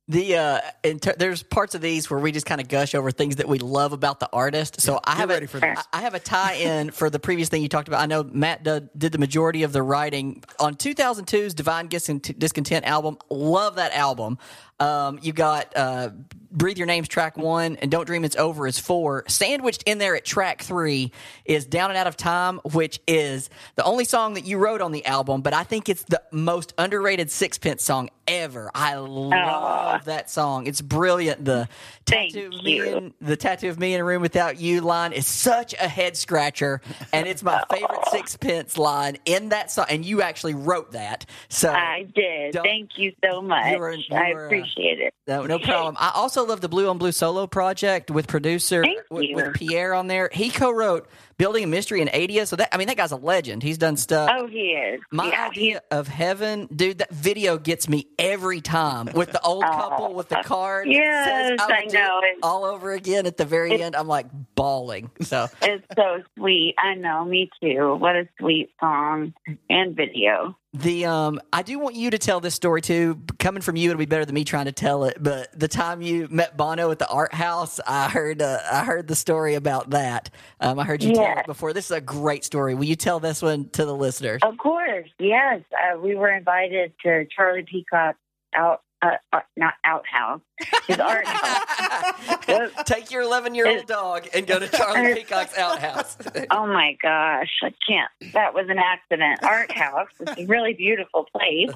The uh, in ter- there's parts of these where we just kind of gush over things that we love about the artist. So I have ready a, for this. I I have a tie-in for the previous thing you talked about. I know Matt did, did the majority of the writing on 2002's Divine Discont- Discontent album. Love that album. Um, you got uh, Breathe Your Name's track one, and Don't Dream It's Over is four. Sandwiched in there at track three is Down and Out of Time, which is the only song that you wrote on the album, but I think it's the most underrated Sixpence song ever. I love that song. It's brilliant. The tattoo of me in, the tattoo of me in a room without you line is such a head scratcher, and it's my favorite Sixpence line in that song. And you actually wrote that, so I did. Thank you so much. You were- you I were, uh, appreciate it. no, no problem. I also love the Blue on Blue solo project with producer Thank with, you. with Pierre on there. He co-wrote Building a Mystery in Adia, so that I mean that guy's a legend. He's done stuff. Oh, he is. My yeah, idea of heaven, dude, that video gets me every time with the old couple with the card. Yes, I know. all over again at the very end. I'm like bawling. So It's so sweet. I know, me too. What a sweet song and video. the um, I do want you to tell this story too. Coming from you, it'll be better than me trying to tell it. But the time you met Bono at the art house, I heard uh, I heard the story about that. Um, I heard you tell Yes. it before. This is a great story. Will you tell this one to the listeners? Of course, yes. Uh, we were invited to Charlie Peacock out, uh, uh, not outhouse, his art house. Take your 11 year old dog and go to Charlie Peacock's outhouse. Oh my gosh, I can't. That was an accident. Art house. It's a really beautiful place,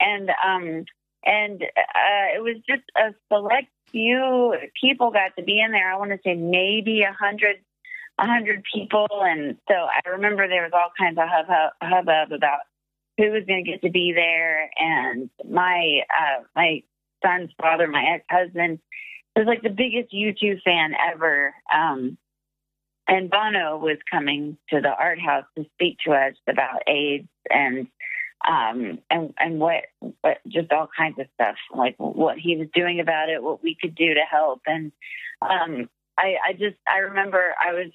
and um, and uh, it was just a select few people got to be in there. I want to say maybe a hundred, a hundred people, and so I remember there was all kinds of hubbub, hubbub about who was going to get to be there, and my uh, my son's father, my ex husband, was like the biggest U2 fan ever. Um, and Bono was coming to the art house to speak to us about AIDS and um and and what what just all kinds of stuff like what he was doing about it what we could do to help and um i i just i remember i was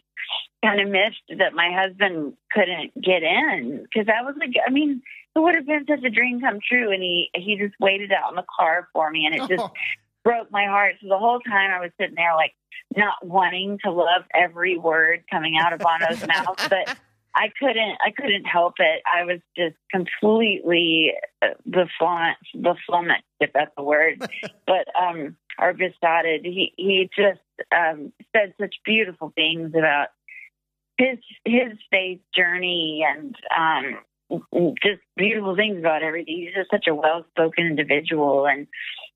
kind of missed that my husband couldn't get in because I was like i mean it would have been such a dream come true and he he just waited out in the car for me and it just Oh. broke my heart. So the whole time I was sitting there like not wanting to love every word coming out of Bono's mouth, but I couldn't. I couldn't help it. I was just completely uh, beflaunt, beflummoxed, if that's the word. but um, or besotted. He he just um, said such beautiful things about his his faith journey and um, just beautiful things about everything. He's just such a well spoken individual, and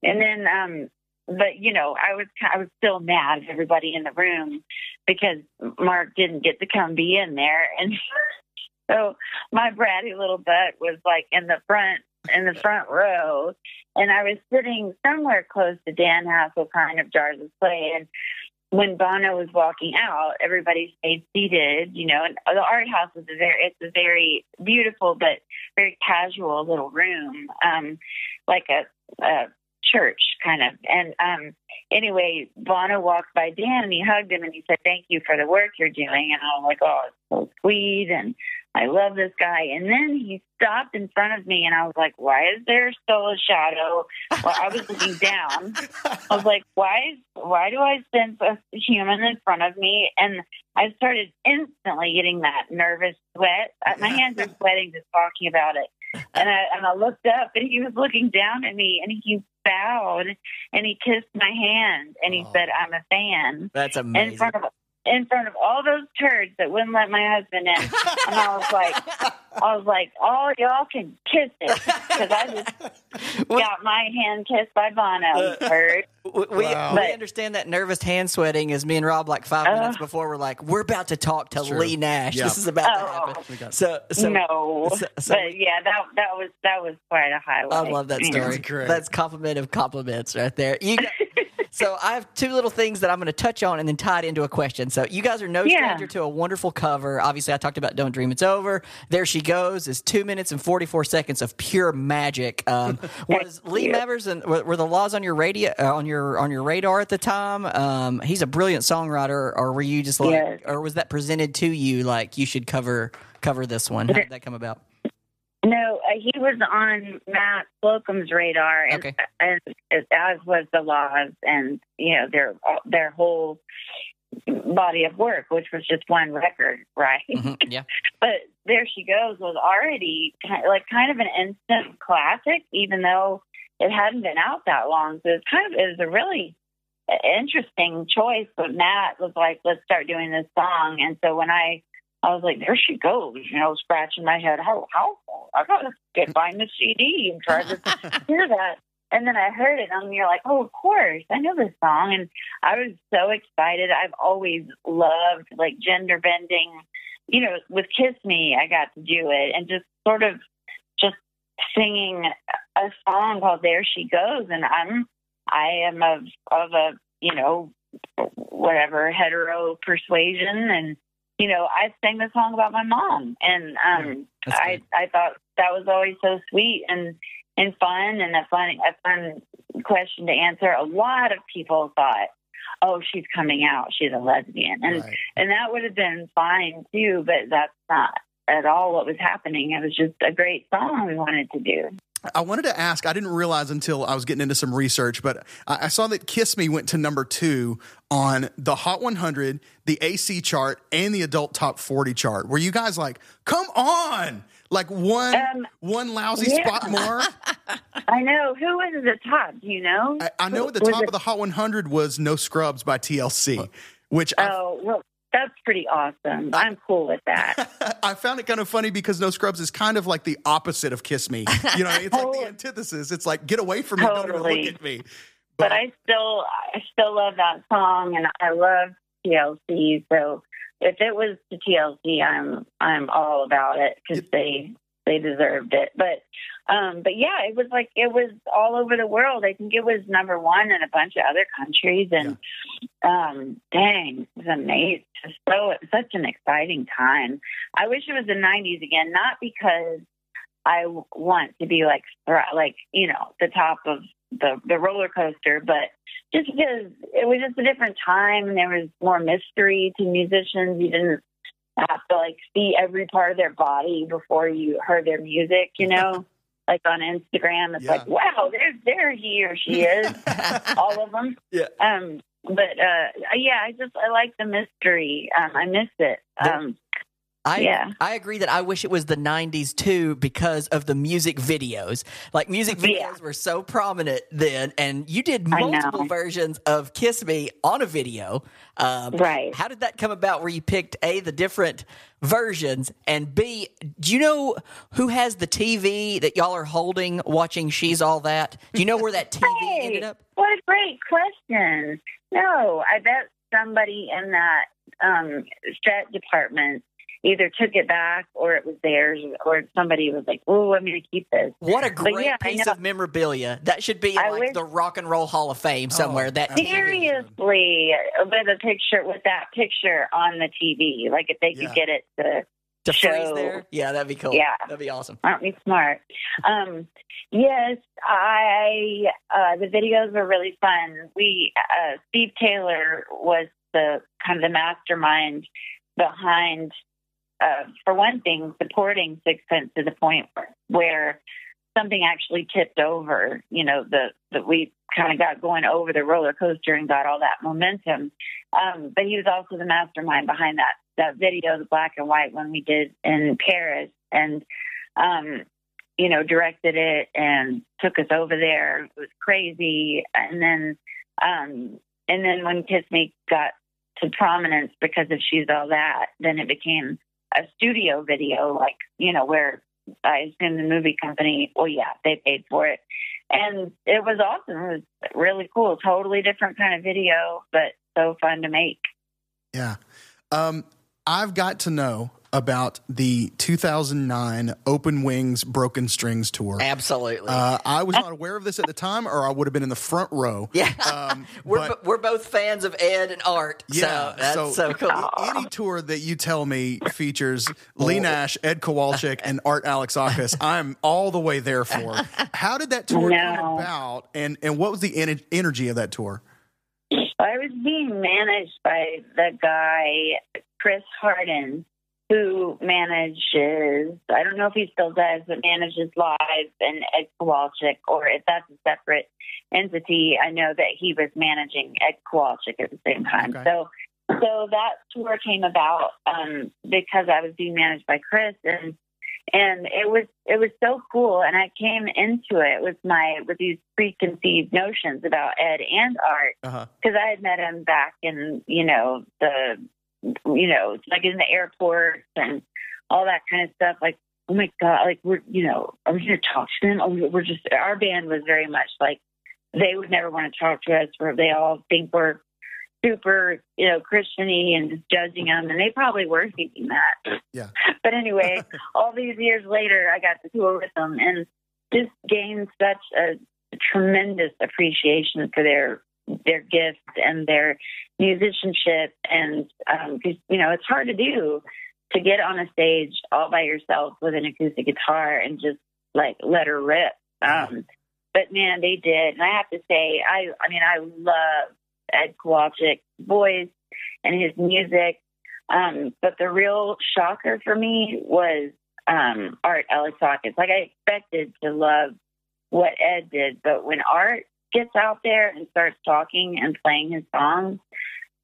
and then um, but you know, I was I was still mad at everybody in the room because Mark didn't get to come be in there, and so my bratty little butt was like in the front in the front row, and I was sitting somewhere close to Dan Haseltine of Jars of Clay, and when Bono was walking out, everybody stayed seated, you know, and the art house is a very, it's a very beautiful but very casual little room, um, like a, a church kind of. And um, anyway, Bono walked by Dan and he hugged him and he said, "Thank you for the work you're doing." And I was like, "Oh, it's so sweet," and I love this guy. And then he stopped in front of me and I was like, "Why is there still a shadow?" Well, I was looking down. I was like, "Why? Why do I sense a human in front of me?" And I started instantly getting that nervous sweat. Uh, My hands are sweating just talking about it. And I and I looked up and he was looking down at me and he bowed and he kissed my hand and he Oh. said, "I'm a fan." That's In amazing. front of in front of all those turds that wouldn't let my husband in, and I was like, I was like, "All y'all can kiss it," because I just got my hand kissed by Bono. you turd. We, we, Wow. we understand that nervous hand sweating is me and Rob like five Uh. minutes before we're like we're about to talk to Leigh Nash. Yeah. This is about to Oh. happen. So so no, so- so- but yeah, that that was that was quite a highlight. I love that story. That's great. That's compliment of compliments right there. You got- so I have two little things that I'm going to touch on and then tie it into a question. So you guys are no Yeah. stranger to a wonderful cover. Obviously, I talked about "Don't Dream It's Over." There she goes is two minutes and 44 seconds of pure magic. Um, was Lee. Mavers and were, were the La's on your radio uh, on your on your radar at the time? Um, he's a brilliant songwriter, or were you just like, Yes. or was that presented to you like you should cover cover this one? How did that come about? No, uh, he was on Matt Slocum's radar, and, Okay. and as was the La's, and you know their their whole body of work, which was just one record, right? Mhm, yeah. But there she goes was already kind like kind of an instant classic, even though it hadn't been out that long. So it's kind of it was a really interesting choice. But Matt was like, "Let's start doing this song," and so when I I was like, there she goes, you know, scratching my head. How, how, I gotta get find the CD and try to hear that. And then I heard it, and you're like, oh, of course, I know this song. And I was so excited. I've always loved like gender bending. You know, with Kiss Me, I got to do it and just sort of just singing a song called There She Goes. And I'm, I am of, of a, you know, whatever hetero persuasion and you know, I sang the song about my mom, and um, That's I. I thought that was always so sweet and and fun and a fun a fun question to answer. A lot of people thought, "Oh, she's coming out. She's a lesbian," and Right. and that would have been fine too. But that's not at all what was happening. It was just a great song we wanted to do. I wanted to ask, I didn't realize until I was getting into some research, but I I saw that Kiss Me went to number two on the Hot 100, the AC chart, and the Adult Top 40 chart. Were you guys like, come on? Like one Um, one lousy yeah. spot more? I know who was at the top. Do you know? I, I know at the Was top it- of the Hot 100 was No Scrubs by TLC, which I, Oh well, that's pretty awesome. I'm cool with that. I found it kind of funny because No Scrubs is kind of like the opposite of Kiss Me. You know, it's like the antithesis. It's like, get away from me, don't look at me. but I still I still love that song and I love TLC. So if it was to TLC, I'm I'm all about it because they they deserved it. But um, but yeah, it was like it was all over the world. I think it was number one in a bunch of other countries, and um, dang, it was amazing. So such an exciting time. I wish it was the '90s again, not because I want to be like like you know the top of the the roller coaster, but just because it was just a different time and there was more mystery to musicians. You didn't have to like see every part of their body before you heard their music, you know. like on Instagram, it's Yeah. like, wow, there's there he or she is, all of them. Yeah. Um, but uh, yeah, I just I like the mystery. Um, I miss it. Um, I Yeah. I agree that I wish it was the '90s too because of the music videos. Like music videos Yeah. were so prominent then, and you did multiple versions of "Kiss Me" on a video. Um, Right. How did that come about? Where you picked a the different versions, and b do you know who has the TV that y'all are holding watching "She's All That"? Do you know where that TV Hey, ended up? What a great question. No, I bet somebody in that um, set department either took it back or it was theirs, or somebody was like, "Oh, I'm going to keep this." What a great yeah, piece of memorabilia. That should be in like wish- the Rock and Roll Hall of Fame somewhere. Oh, that absolutely. Seriously, with a picture with that picture on the TV, like if they could Yeah. get it to to freeze show- there. Yeah, that'd be cool. Yeah. That'd be awesome. aren't we smart? Um, yes, I. Uh, the videos were really fun. We uh, Steve Taylor was the kind of the mastermind behind, uh, for one thing, supporting Sixpence to the point where something actually tipped over. You know, the that we kind of got going over the roller coaster and got all that momentum. Um, but he was also the mastermind behind that that video, the black and white one we did in Paris, and um, you know, directed it and took us over there. It was crazy. And then, um, and then when Kiss Me got to prominence because of She's All That, then it became a studio video, like, you know, where I assume the movie company, well, yeah, they paid for it. And it was awesome. It was really cool. Totally different kind of video, but so fun to make. Yeah. Um, I've got to know about the 2009 Open Wings Broken Strings tour. Absolutely. Uh, I was not aware of this at the time, or I would have been in the front row. yeah. Um, we're, but- bo- we're both fans of Ed and Art. Yeah, So that's so- so, cool. Any tour that you tell me features Leigh Nash, Ed Kowalczyk, and Art Alexakis, I'm all the way there for. How did that tour come about, and and what was the en- energy of that tour? I was being managed by the guy, Chris Harden, who manages, I don't know if he still does, but manages Live and Ed Kowalczyk, or if that's a separate entity. I know that he was managing Ed Kowalczyk at the same time. Okay. So, so that tour came about um, because I was being managed by Chris, and and it was it was so cool. And I came into it with my with these preconceived notions about Ed and Art Uh-huh. because I had met him back in you know the you know like in the airport and all that kind of stuff. Like oh my god, like we're you know are we going to talk to them? Oh, we're just our band was very much like they would never want to talk to us. Or they all think we're super you know Christiany and just judging them, and they probably were thinking that. Yeah. But anyway, all these years later, I got to tour with them and just gained such a tremendous appreciation for their their gift and their musicianship and um 'cause you know it's hard to do to get on a stage all by yourself with an acoustic guitar and just like let her rip. Um but man they did. And i have to say i i mean i love ed kowalczyk's voice and his music. Um but the real shocker for me was um art alexakis like i expected to love what ed did but when art gets out there and starts talking and playing his songs,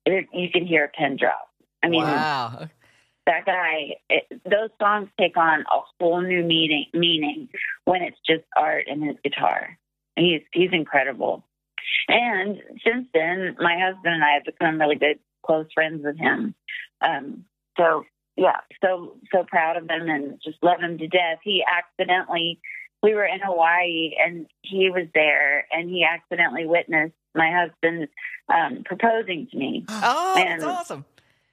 it, you can hear a pin drop. I mean, wow. that guy, it, those songs take on a whole new meaning, meaning when it's just art and his guitar. He's he's incredible. And since then, my husband and I have become really good, close friends with him. Um, so yeah, so so proud of him and just love him to death. He accidentally, we were in Hawaii and he was there, and he accidentally witnessed my husband um, proposing to me. Oh, Man. that's awesome.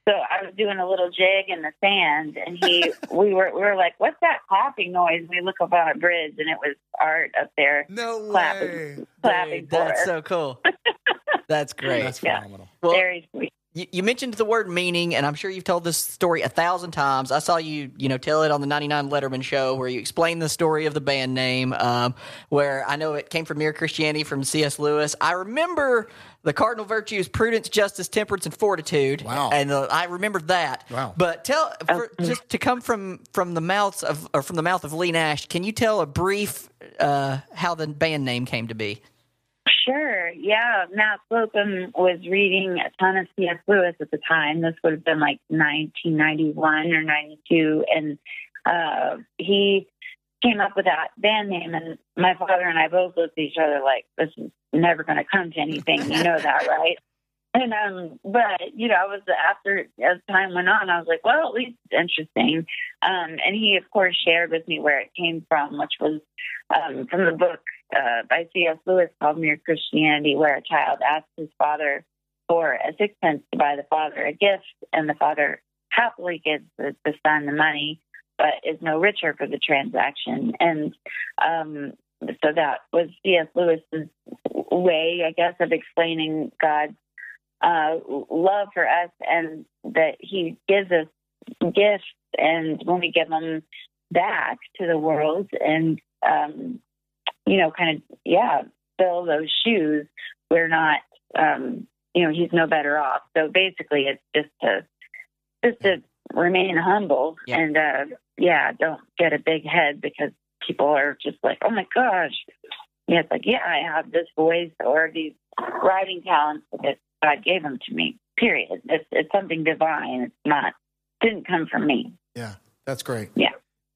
So I was doing a little jig in the sand, and he, we were, we were like, "What's that clapping noise?" We look up on a bridge, and it was Art up there No clapping, way. clapping Dude, for that's us. so cool. That's great. That's Yeah. phenomenal. well, Very sweet. You, you mentioned the word meaning, and I'm sure you've told this story a thousand times. I saw you, you know, tell it on the 99 Letterman show where you explained the story of the band name, um, where I know it came from Mere Christianity from C.S. Lewis. I remember the cardinal virtues prudence, justice, temperance, and fortitude. Wow. And the, I remember that. Wow. But tell, for, just to come from from the mouths of or from the mouth of Leigh Nash, can you tell a brief uh, how the band name came to be? Sure. Yeah. Matt Slocum was reading a ton of C.S. Lewis at the time. This would have been like 1991 or 92. And uh, he came up with that band name. And my father and I both looked at each other like, this is never going to come to anything. You know that, right? And um, but you know, I was after as time went on, I was like, well, at least it's interesting. Um, and he, of course, shared with me where it came from, which was um, from the book uh, by C.S. Lewis called Mere Christianity, where a child asks his father for a sixpence to buy the father a gift, and the father happily gives the, the son the money, but is no richer for the transaction. And um, so that was C.S. Lewis's way, I guess, of explaining God's uh, love for us and that He gives us gifts, and when we give them back to the world, and um, you know, kind of yeah, fill those shoes, we're not, um, you know, He's no better off. So basically, it's just to just to remain humble Yeah. and uh, yeah, don't get a big head because people are just like, oh my gosh. Yeah, it's like, yeah, I have this voice or these writing talents that God gave them to me. Period. It's it's something divine. It's not didn't come from me. Yeah, that's great.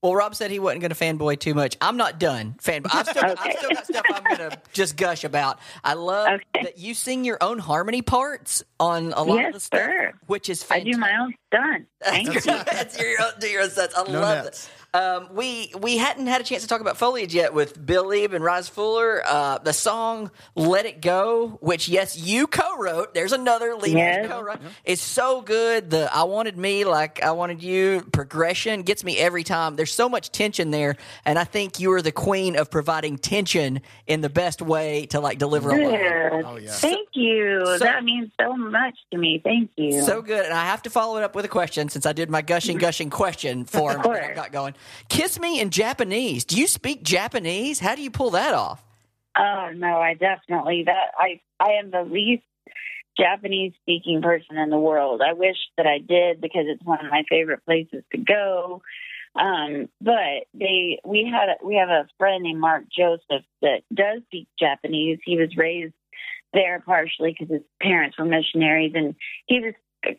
Well, Rob said he wasn't going to fanboy too much. I'm not done fanboy. I've still, I've still got stuff I'm going to just gush about. I love Okay. that you sing your own harmony parts on a lot Yes, of the stuff, sir. which is fantastic. I fantastic. do my own stunt. Thank you. That's your own, do your own sets. I No love nets. it. Um, we we hadn't had a chance to talk about foliage yet with Bill Lieb and Rise Fuller. Uh, the song "Let It Go," which yes, you co-wrote. There's another Lieb Yes. co-wrote. It's so good. The "I wanted me like I wanted you" progression gets me every time. There's so much tension there, and I think you are the queen of providing tension in the best way to like deliver a line. Oh, yeah. Thank you. So- that means so much to me. Thank you. So good. And I have to follow it up with a question since I did my gushing, gushing question form that I got going. Kiss me in Japanese. Do you speak Japanese? How do you pull that off? Oh no, I definitely that I I am the least Japanese speaking person in the world. I wish that I did because it's one of my favorite places to go. Um, but they we had we have a friend named Mark Joseph that does speak Japanese. He was raised there partially because his parents were missionaries, and he was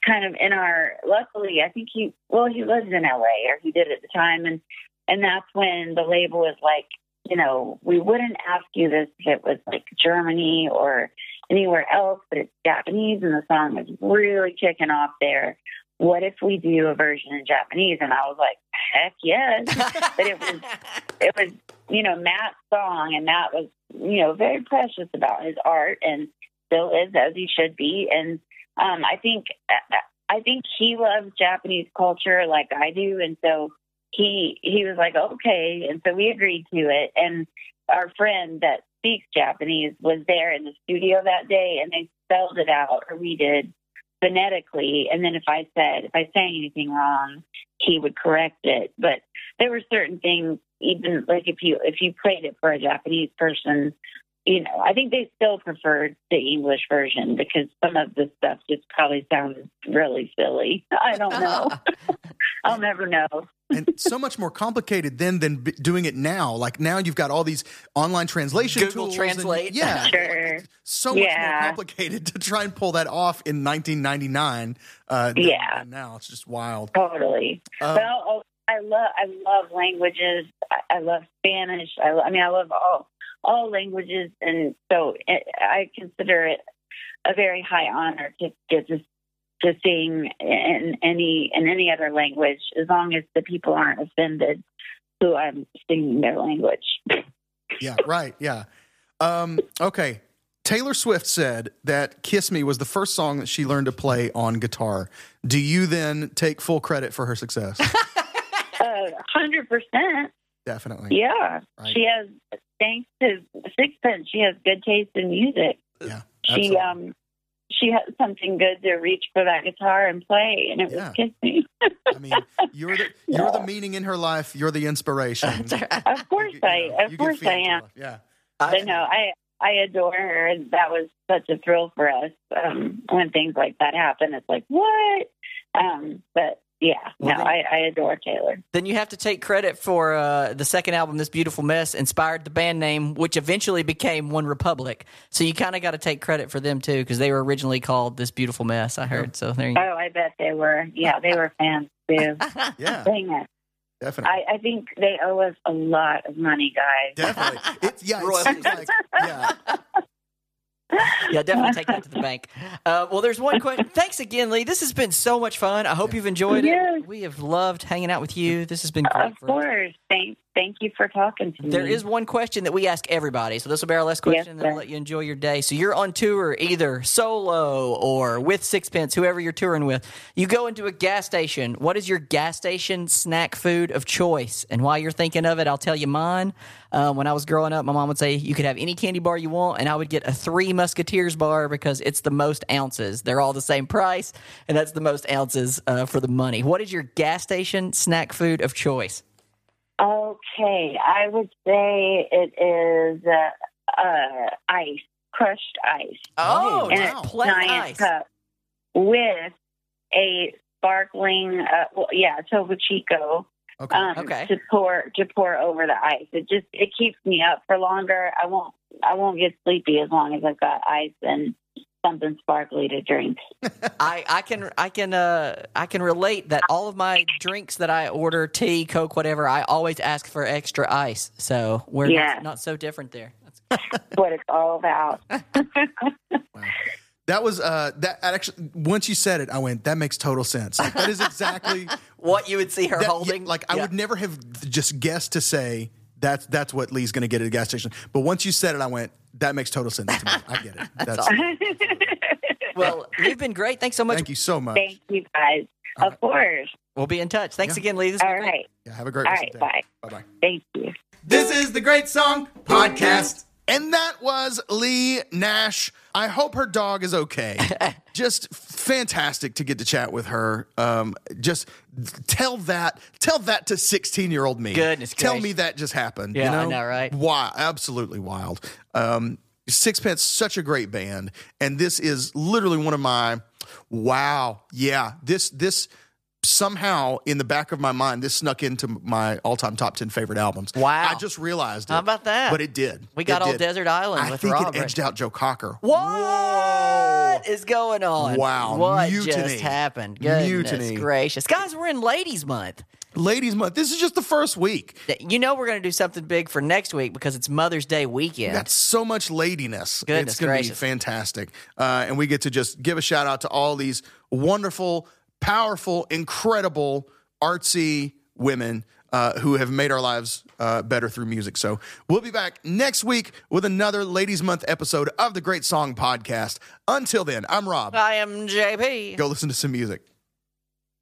kind of in our. Luckily, I think he well he lives in L.A. or he did at the time, and and that's when the label was like you know, we wouldn't ask you this if it was like Germany or anywhere else, but it's Japanese and the song is really kicking off there. What if we do a version in Japanese? And I was like, heck yes. but it was, it was, you know, Matt's song and Matt was, you know, very precious about his art and still is as he should be. And um, I think, I think he loves Japanese culture like I do. And so he he was like okay. And so we agreed to it. And our friend that speaks japanese was there in the studio that day and they spelled it out or we did phonetically. And then if i said if i sang anything wrong he would correct it. But there were certain things even like if you if you played it for a japanese person you know i think they still preferred the english version because some of the stuff just probably sounded really silly i don't know i'll never know and so much more complicated then than b- doing it now. Like now you've got all these online translation Google tools. and- Translate. yeah. Sure. So much more complicated to try and pull that off in 1999. Uh, Yeah. than now it's just wild. Totally. Um, but I'll, I'll- I love I love languages. I, I love Spanish. I, lo- I mean, I love all all languages, and so I consider it a very high honor to get to to sing in any in any other language, as long as the people aren't offended who I'm singing their language. Yeah, right. Yeah. Um, okay. Taylor Swift said that Kiss Me was the first song that she learned to play on guitar. Do you then take full credit for her success? Uh, Hundred percent. Definitely. Yeah, Right. she has. Thanks to Sixpence, she has good taste in music. Yeah. she absolutely. um she had something good to reach for that guitar and play and it Yeah. was kiss me I mean, you're the you're the meaning in her life. You're the inspiration. of course You- you i know, of course i am her. Yeah. but know. i i adore her and that was such a thrill for us um when things like that happen it's like what um but yeah Well, no then- i i adore taylor Then you have to take credit for uh, the second album, This Beautiful Mess, inspired the band name, which eventually became One Republic. So you kind of got to take credit for them too, because they were originally called This Beautiful Mess. I heard. So there you go. oh i bet they were yeah they were fans too Yeah. dang it Definitely. I, I think they owe us a lot of money guys Definitely. It's yeah. It seems like yeah. Yeah, definitely take that to the bank. Uh, well, there's one question. Thanks again, Leigh. This has been so much fun. I hope you've enjoyed Yes. it. We have loved hanging out with you. This has been great. of course thanks Thank you for talking to me. There is one question that we ask everybody. So this will be our last question, and then sir. we'll let you enjoy your day. So you're on tour either solo or with Sixpence, whoever you're touring with. You go into a gas station. What is your gas station snack food of choice? And while you're thinking of it, I'll tell you mine. Uh, when I was growing up, my mom would say you could have any candy bar you want, and I would get a Three Musketeers bar because it's the most ounces. They're all the same price, and that's the most ounces uh, for the money. What is your gas station snack food of choice? Okay, I would say it is uh, uh, ice, crushed ice, Oh, in wow. a plain giant ice. cup with a sparkling, uh, well, yeah, Topo Chico. Okay. Um, Okay. To pour to pour over the ice. It just it keeps me up for longer. I won't I won't get sleepy as long as I've got ice and something sparkly to drink. I, I can I can uh I can relate that all of my drinks that I order tea coke whatever I always ask for extra ice so we're Yeah. not, not so different there. That's, what it's all about. That was uh that actually once you said it, I went, that makes total sense. Like, that is exactly what you would see her that- holding. Like I would never have just guessed to say that's that's what Leigh's going to get at a gas station. But once you said it, I went, that makes total sense to me. I get it. That's, Well, you've been great. Thanks so much. thank you so much. Thank you guys. Of course. We'll be in touch. Thanks Yeah. again, Lee. This has All been great. Yeah, have a great All rest right. of day. Bye. Bye bye. Thank you. This is the Great Song Podcast. And that was Leigh Nash. I hope her dog is okay. just fantastic to get to chat with her. Um, just tell that, tell that to sixteen-year-old me. Goodness tell gracious. me that just happened. Yeah, you I know? know, right? Wild, absolutely wild. Um, Sixpence, such a great band, and this is literally one of my wow. Yeah, this this somehow in the back of my mind this snuck into my all-time top 10 favorite albums Wow. i just realized it How about that? but it did We got It all did. Desert Island i with think Robert. it edged out joe cocker What is going on? Wow, What mutiny. just happened? Goodness Mutiny. gracious. Guys, we're in Ladies Month. ladies month this is just the first week You know we're going to do something big for next week because it's Mother's Day weekend. That's so much ladiness. Goodness it's going to be fantastic. Uh, and we get to just give a shout out to all these wonderful, powerful, incredible, artsy women uh, who have made our lives uh, better through music. So we'll be back next week with another Ladies Month episode of the Great Song Podcast. Until then, I'm Rob. I am JP. Go listen to some music.